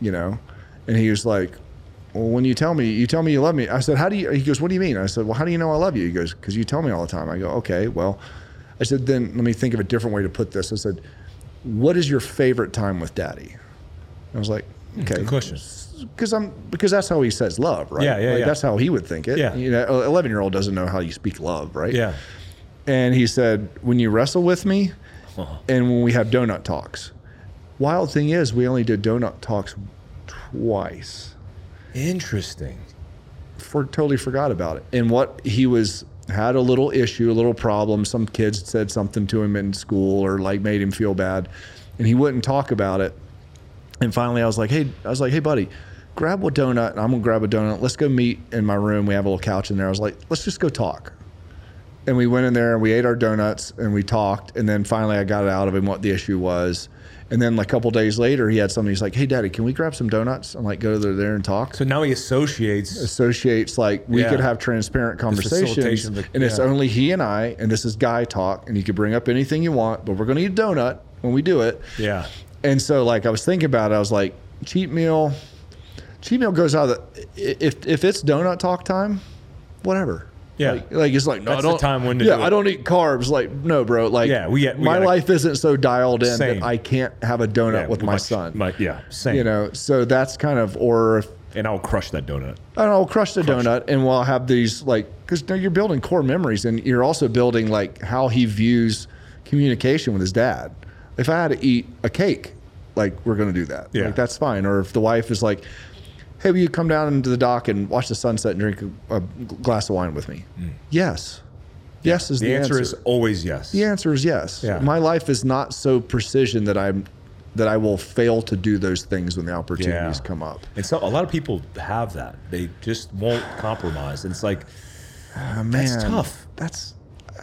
You know? And he was like, well, when you tell me, you tell me you love me. I said, how do you, he goes, what do you mean? I said, well, how do you know I love you? He goes, because you tell me all the time. I go, okay, well, I said, then let me think of a different way to put this. I said, what is your favorite time with daddy? I was like, okay. Good question. Because I'm because that's how he says love, right? Yeah, yeah, Like, yeah. That's how he would think it. Yeah. You know, eleven year old doesn't know how you speak love, right? Yeah. And he said, when you wrestle with me, Uh-huh. and when we have donut talks. Wild thing is, we only did donut talks twice. Interesting. For totally forgot about it. And what he was had a little issue, a little problem. Some kids said something to him in school or like made him feel bad, and he wouldn't talk about it. And finally, I was like, "Hey, I was like, hey, buddy, grab a donut. I'm gonna grab a donut. Let's go meet in my room. We have a little couch in there. I was like, let's just go talk." and we went in there and we ate our donuts and we talked. And then finally, I got it out of him what the issue was. And then like a couple days later, he had something. He's like, "Hey, Daddy, can we grab some donuts?" I'm like, "Go there and talk." So now he associates. associates like we Yeah. could have transparent conversations facilitation of the- and it's only he and I and this is guy talk and you can bring up anything you want but we're going to eat a donut when we do it Yeah. and so like I was thinking about it I was like cheat meal cheat meal goes out of the if if it's donut talk time whatever Yeah. like, like it's like no That's I the don't time when to yeah do I it. don't eat carbs like no bro like Yeah, we we my gotta- life isn't so dialed in Same. that I can't have a donut Yeah, with my, son My, yeah. Same. you know so that's kind of or if and I'll crush that donut. and I'll crush the donut and we'll have these like because you're building core memories and you're also building like how he views communication with his dad. If I had to eat a cake, like we're gonna do that. Yeah. Like that's fine. Or if the wife is like, "Hey, will you come down into the dock and watch the sunset and drink a, a glass of wine with me?" Yes. Yes is Mm. The, the, answer, is always yes. the answer is yes. Yeah. My life is not so precision that I'm that I will fail to do those things when the opportunities come up. And so a lot of people have that. They just won't compromise. And it's like, Oh, That's man, tough. That's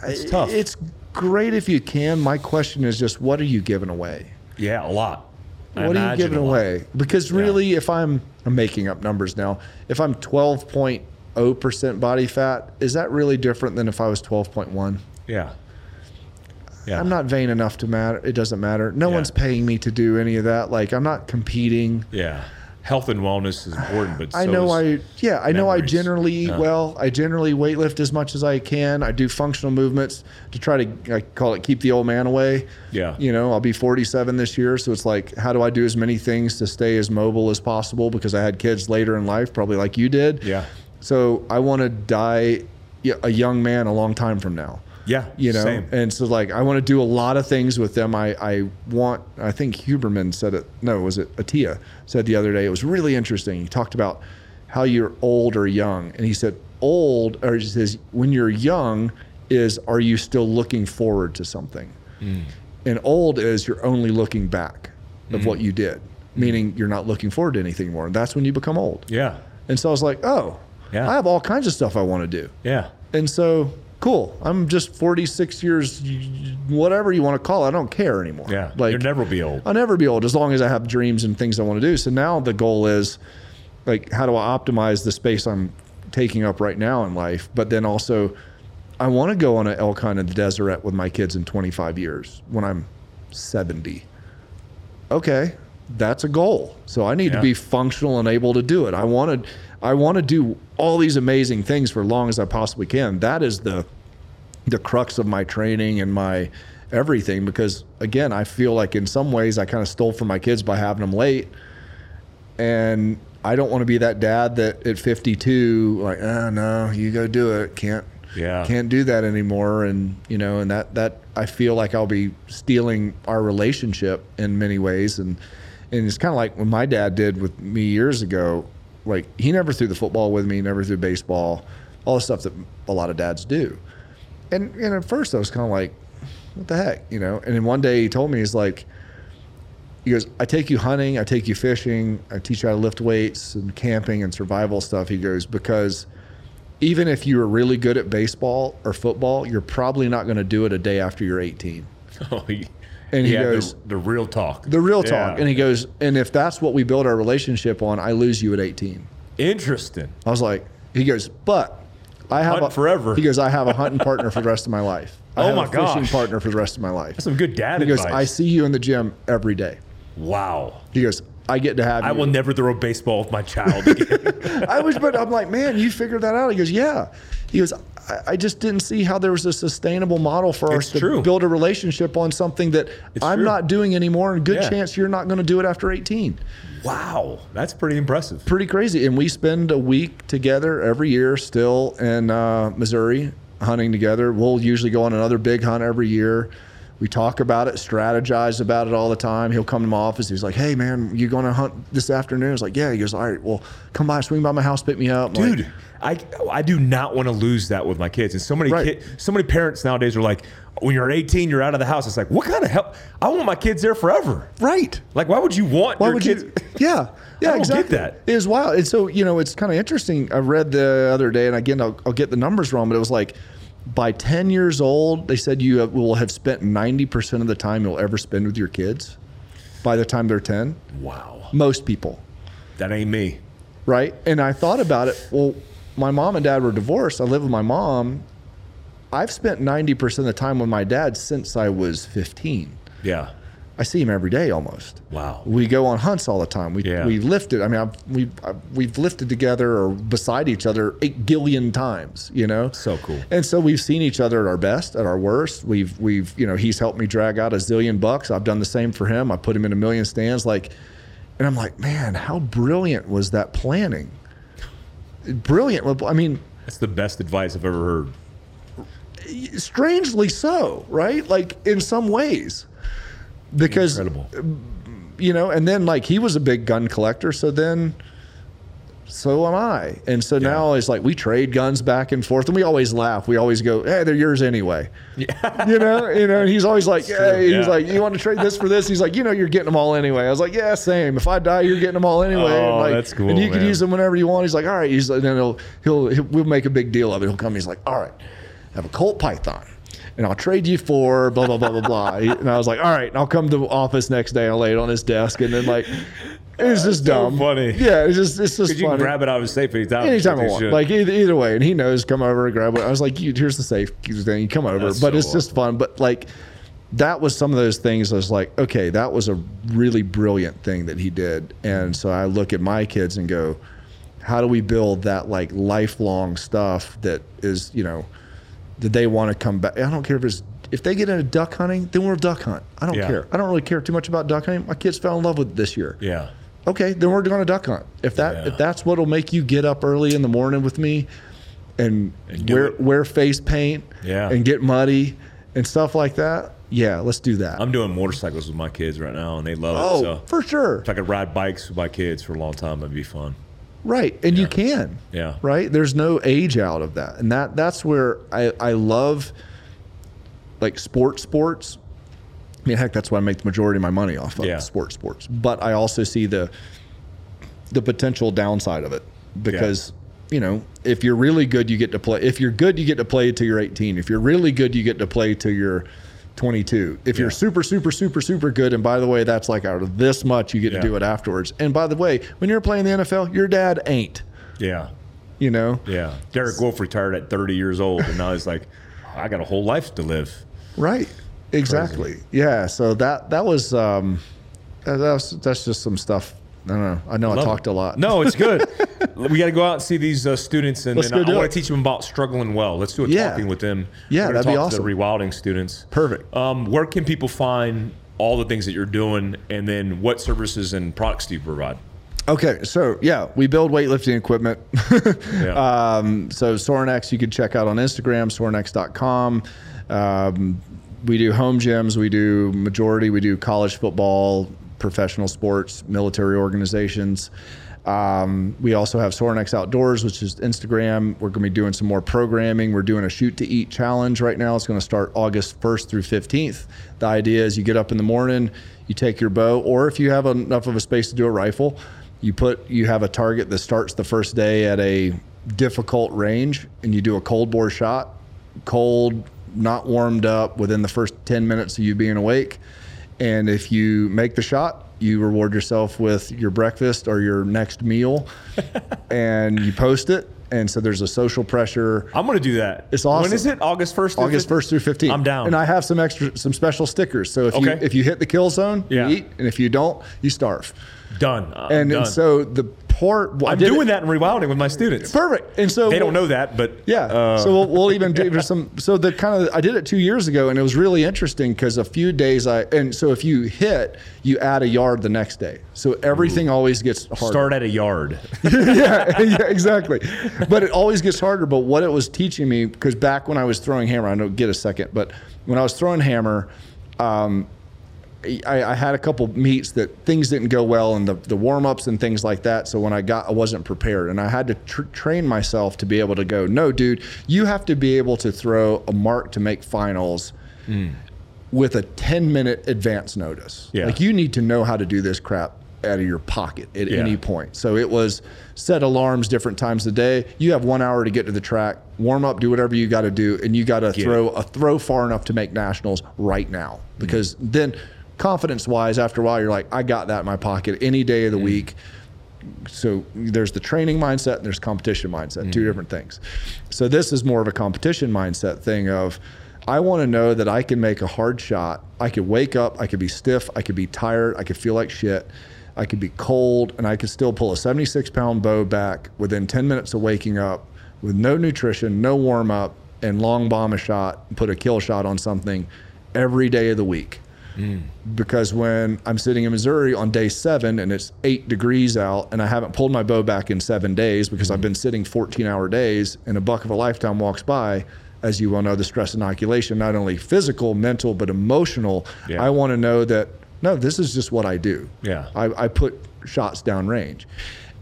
It's tough. It's great if you can. My question is just, what are you giving away? yeah, a lot. What are you giving away? Because really, if I'm, I'm making up numbers now, if I'm 12.0 percent body fat, is that really different than if I was 12.1? Yeah. Yeah. I'm not vain enough to matter. It doesn't matter. No Yeah. one's paying me to do any of that. Like I'm not competing. Yeah. Health and wellness is important, but I so know is- I yeah I know I generally eat Yeah. well. I generally weightlift as much as I can. I do functional movements to try to I call it keep the old man away. Yeah. You know I'll be 47 this year, so it's like how do I do as many things to stay as mobile as possible because I had kids later in life, probably like you did. Yeah. So I want to die a young man a long time from now Yeah. you know Same. and so like i want to do a lot of things with them i i want i think huberman said it no was it Attia said the other day it was really interesting he talked about how you're old or young and he said old or he says when you're young is are you still looking forward to something Mm. and old is you're only looking back of Mm. what you did meaning you're not looking forward to anything more and that's when you become old yeah. and so i was like oh Yeah. i have all kinds of stuff i want to do Yeah. and so, cool. I'm just 46 years, whatever you want to call it. I don't care anymore. Yeah. Like, You'll never be old. I'll never be old as long as I have dreams and things I want to do. So now the goal is, like, how do I optimize the space I'm taking up right now in life? But then also, I want to go on an elk hunt in the Deseret with my kids in 25 years when I'm 70. Okay, that's a goal. So I need Yeah. to be functional and able to do it. I want to, I want to do all these amazing things for as long as I possibly can. That is the, the crux of my training and my everything. Because again, I feel like in some ways I kind of stole from my kids by having them late, and I don't want to be that dad that at 52, like, oh no, you go do it. Can't, Yeah. can't do that anymore. And you know, and that that I feel like I'll be stealing our relationship in many ways. And and it's kind of like what my dad did with me years ago. Like he never threw the football with me, never threw baseball, all the stuff that a lot of dads do. And and at first I was kind of like, what the heck, you know? And then one day he told me he's like, he goes, I take you hunting, I take you fishing, I teach you how to lift weights and camping and survival stuff. He goes, because even if you were really good at baseball or football, you're probably not going to do it a day after you're 18. Oh, And he the- goes- the, real talk. The real Yeah. talk. And he goes, and if that's what we build our relationship on, I lose you at 18. Interesting. I was like, he goes, but I have Hunt a, forever. He goes, I have a hunting partner for the rest of my life. Oh I Oh have my a fishing partner for the rest of my life. That's some good dad He goes. I see you in the gym every day. wow. He goes, I get to have you. I will never throw a baseball with my child again. I was, but I'm like, man, you figured that out. He goes, yeah. He goes, I, just didn't see how there was a sustainable model for us to true. build a relationship on something that It's I'm true. not doing anymore, and good Yeah. chance you're not going to do it after 18. wow. That's pretty impressive. Pretty crazy. And we spend a week together every year still in uh, Missouri hunting together. We'll usually go on another big hunt every year. We talk about it, strategize about it all the time. He'll come to my office. He's like, "Hey, man, you going to hunt this afternoon?" I was like, "Yeah." He goes, "All right, well, come by, swing by my house, pick me up." I'm like, Dude, I I do not want to lose that with my kids. And so many Right. kid, so many parents nowadays are like, when you're 18, you're out of the house. It's like, what kind of help? I want my kids there forever. right. Like, why would you want Why your would kids? you? Yeah, yeah, exactly. that. It is wild. And so you know, it's kind of interesting. I read the other day, and again, I'll, I'll get the numbers wrong, but it was like by 10 years old, they said you have, will have spent 90% of the time you'll ever spend with your kids by the time they're 10. Wow. Most people, That ain't me. right? And I thought about it. Well, my mom and dad were divorced. I live with my mom. I've spent 90% of the time with my dad since I was 15. Yeah. I see him every day almost. Wow. We go on hunts all the time. We Yeah. we lifted. I mean, I've, we've I've, we've lifted together or beside each other eight gillion times. You know, So cool. And so we've seen each other at our best, at our worst. We've we've you know he's helped me drag out a zillion bucks. I've done the same for him. I put him in a million stands. Like, and I'm like, man, how brilliant was that planning? Brilliant. I mean, That's the best advice I've ever heard. strangely so, right? Like in some ways, because Incredible. you know, and then like he was a big gun collector, so then so am I. And so now it's like we trade guns back and forth and we always laugh. We always go, Hey, they're yours anyway. Yeah. you know, you know, and he's always like, Hey, he's yeah. like, You want to trade this for this? He's like, you know, you're getting them all anyway. I was like, Yeah, same. If I die, you're getting them all anyway. Oh, and like, that's cool, And you can use them whenever you want. He's like, All right. He's like, then he'll, he'll he'll we'll make a big deal of it. He'll come, he's like, All right, I have a Colt Python. And I'll trade you for blah blah blah blah blah. And I was like, all right. And I'll come to the office next day. I'll lay it on his desk, and then like, it's just so dumb. funny. Yeah, it's just it's just Because you can grab it out of his safe anytime. Anytime I want, like either, either way, and he knows. Come over and grab it. I was like, "Here's the safe thing. You come over." That's but so it's just fun. But like, that was some of those things. I was like, okay, that was a really brilliant thing that he did. And so I look at my kids and go, how do we build that like lifelong stuff that is, you know, that they want to come back? I don't care if it's if they get into duck hunting, then we'll duck hunt. I don't Yeah. care. I don't really care too much about duck hunting. My kids fell in love with it this year yeah. Okay, then we're going to duck hunt. If that Yeah. if that's what'll make you get up early in the morning with me and, And wear it. wear face paint Yeah. and get muddy and stuff like that, yeah, let's do that. I'm doing motorcycles with my kids right now, and they love oh, it. So for sure. if I could ride bikes with my kids for a long time, it'd be fun. Right. And you can. Yeah. Right? There's no age out of that. And that that's where I, I love like sports sports. I mean, heck, that's why I make the majority of my money off of Yeah. sports sports. But I also see the the potential downside of it because you know if you're really good, you get to play. If you're good, you get to play till you're 18. If you're really good, you get to play till you're 22. If you're super, super, super, super good, and by the way, that's like out of this much, you get Yeah. to do it afterwards. And by the way, when you're playing the NFL, your dad ain't. Yeah. You know, Yeah. Derek Wolfe retired at 30 years old, and now he's like, I got a whole life to live. right? Exactly. Yeah. So that that was um, that- that's that's just some stuff. I don't know. I know I talked it. a lot. No, it's good. we got to go out and see these uh, students, and, and I, want to teach them about struggling well. Let's do a Yeah. talking with them. Yeah, that'd be talk to awesome. the rewilding students. Perfect. Um, where can people find all the things that you're doing, and then what services and products do you provide? Okay, so yeah, we build weightlifting equipment. Yeah. um, so Sorinex, you can check out on Instagram, sorinex.com. Um, we do home gyms. We do majority. We do college football, professional sports, military organizations. Um, we also have Sorinex Outdoors, which is Instagram. We're going to be doing some more programming. We're doing a shoot to eat challenge right now. It's going to start August 1st through 15th. The idea is you get up in the morning, you take your bow, or if you have enough of a space to do a rifle, you put you have a target that starts the first day at a difficult range, and you do a cold bore shot, cold, not warmed up, within the first 10 minutes of you being awake. And if you make the shot, you reward yourself with your breakfast or your next meal, and you post it. And so there's a social pressure. I'm going to do that. It's awesome. When is it? August 1st? through August 1st through 15th. I'm down. And I have some extra, some special stickers. So if you if you hit the kill zone, Yeah. you eat, and if you don't, you starve. Done. I'm And, done. and so the part well, I I'm doing it- that in rewilding with my students. perfect. And so They don't know that, but yeah. uh, so we'll, we'll even do some. So the kind of I did it two years ago, and it was really interesting because a few days I and so if you hit, you add a yard the next day. So everything always gets harder. start at a yard. yeah, yeah, exactly. But it always gets harder. But what it was teaching me, because back when I was throwing hammer, I don't get a second, but when I was throwing hammer, um, I, I had a couple meets that things didn't go well and the, the warm ups and things like that. So when I got, I wasn't prepared, and I had to tr- train myself to be able to go. No, dude, you have to be able to throw a mark to make finals. Hmm. With a 10 minute advance notice. Yeah. Like you need to know how to do this crap out of your pocket at Yeah. any point. So it was set alarms different times of the day. You have one hour to get to the track, warm up, do whatever you got to do, and you got to throw a throw far enough to make nationals right now. Hmm. Because then, confidence wise, after a while, you're like, I got that in my pocket any day of the mm. week so there's the training mindset and there's competition mindset, two mm. different things. So this is more of a competition mindset thing of I want to know that I can make a hard shot. I could wake up, I could be stiff, I could be tired, I could feel like shit, I could be cold, and I could still pull a 76 pound bow back within 10 minutes of waking up with no nutrition, no warm up, and long bomb a shot, put a kill shot on something every day of the week Mm. because when I'm sitting in Missouri on day seven and it's eight degrees out and I haven't pulled my bow back in seven days because I've mm-hmm. been sitting 14 hour days and a buck of a lifetime walks by, as you well know, the stress inoculation, not only physical, mental, but emotional. Yeah. I want to know that, no, this is just what I do. Yeah. I, I put shots down range.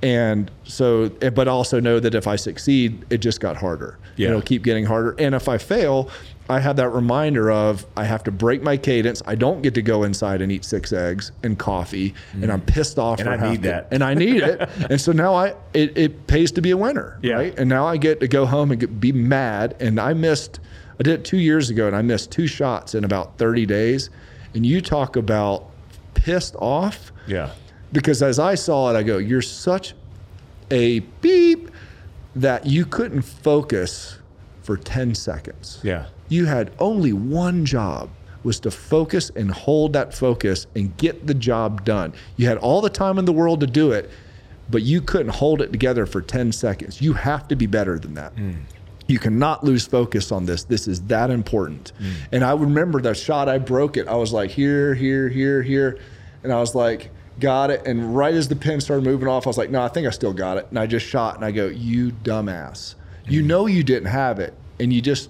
And so, eh, but also know that if I succeed, it just got harder. Yeah. It'll keep getting harder. And if I fail, I have that reminder of I have to break my cadence. I don't get to go inside and eat six eggs and coffee, and I'm pissed off. And I need that. And I need it. and so now I it, it pays to be a winner, Yeah. right? And now I get to go home and get, be mad. And I missed. I did it two years ago, and I missed two shots in about 30 days. And you talk about pissed off Yeah. because as I saw it, I go, you're such a beep that you couldn't focus for 10 seconds. Yeah. You had only one job was to focus and hold that focus and get the job done. You had all the time in the world to do it, but you couldn't hold it together for 10 seconds. You have to be better than that. Mm. You cannot lose focus on this. This is that important. Mm. And I remember that shot, I broke it. I was like, here, here, here, here. And I was like, got it. And right as the pin started moving off, I was like, no, I think I still got it. And I just shot and I go, you dumbass. You mm. know you didn't have it. And you just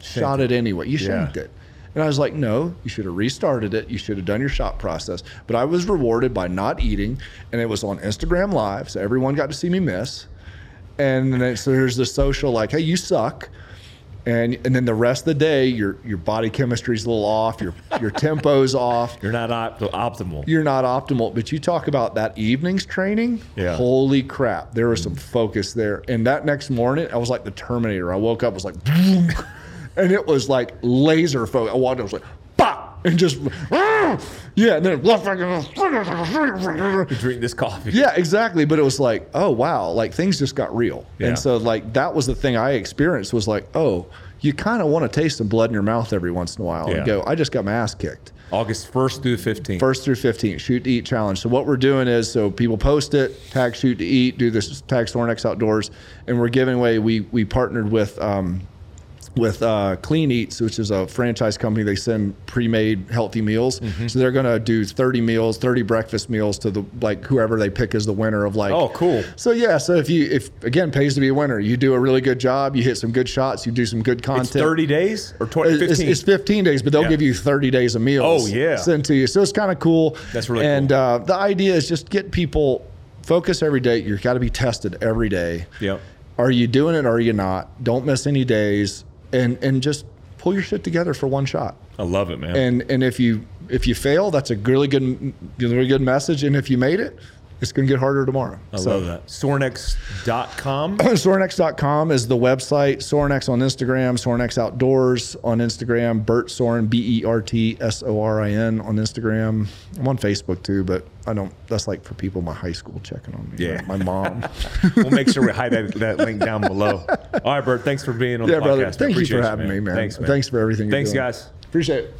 shot it anyway. You Yeah. shanked it. And I was like, no, you should have restarted it. You should have done your shot process. But I was rewarded by not eating, and it was on Instagram Live, so everyone got to see me miss. And then so there's the social like, hey, you suck. And and then the rest of the day, your your body chemistry's a little off, your your tempo's off You're not op- optimal. you're not optimal. But you talk about that evening's training. Yeah. Holy crap. There was some mm. focus there. And that next morning, I was like the Terminator. I woke up, was like, and it was like laser focus. I walked, I was like, pop, and just, yeah. And then Drink this coffee. yeah, exactly. But it was like, oh wow, like things just got real. Yeah. And so like that was the thing I experienced was like, oh, you kind of want to taste some blood in your mouth every once in a while Yeah. and go, I just got my ass kicked. August 1st through 15th. First through 15th, shoot to eat challenge. So what we're doing is, so people post it, tag shoot to eat, do this tag Sorinex Outdoors, and we're giving away. We we partnered with um, with uh, Clean Eats, which is a franchise company. They send pre-made healthy meals. Mm-hmm. So they're going to do 30 meals, 30 breakfast meals to the like whoever they pick as the winner of like. Oh, cool. So yeah, so if you if again pays to be a winner, you do a really good job, you hit some good shots, you do some good content. It's 30 days or 20, It's, 15? it's 15 days, but they'll Yeah. give you 30 days of meals. Oh, yeah. sent to you. So it's kind of cool. That's really and, cool. uh, the idea is just get people focus every day. You've got to be tested every day. Yep. Are you doing it? Or are you not? Don't miss any days, and and just pull your shit together for one shot. I love it, man. And and if you if you fail, that's a really good really good message. And if you made it, it's going to get harder tomorrow. I love that. Sorinex.com. Sorinex.com is the website. Sorinex on Instagram. Sorinex Outdoors on Instagram. Bert Sorin, B E R T S O R I N on Instagram. I'm on Facebook too, but I don't. That's like for people my high school checking on me. Yeah. my mom. we'll make sure we hide that, that link down below. All right, Bert. Thanks for being on yeah, the podcast. brother. man. Thank you for having me, man. Thanks, man. Thanks for everything. Thanks, guys. Appreciate it.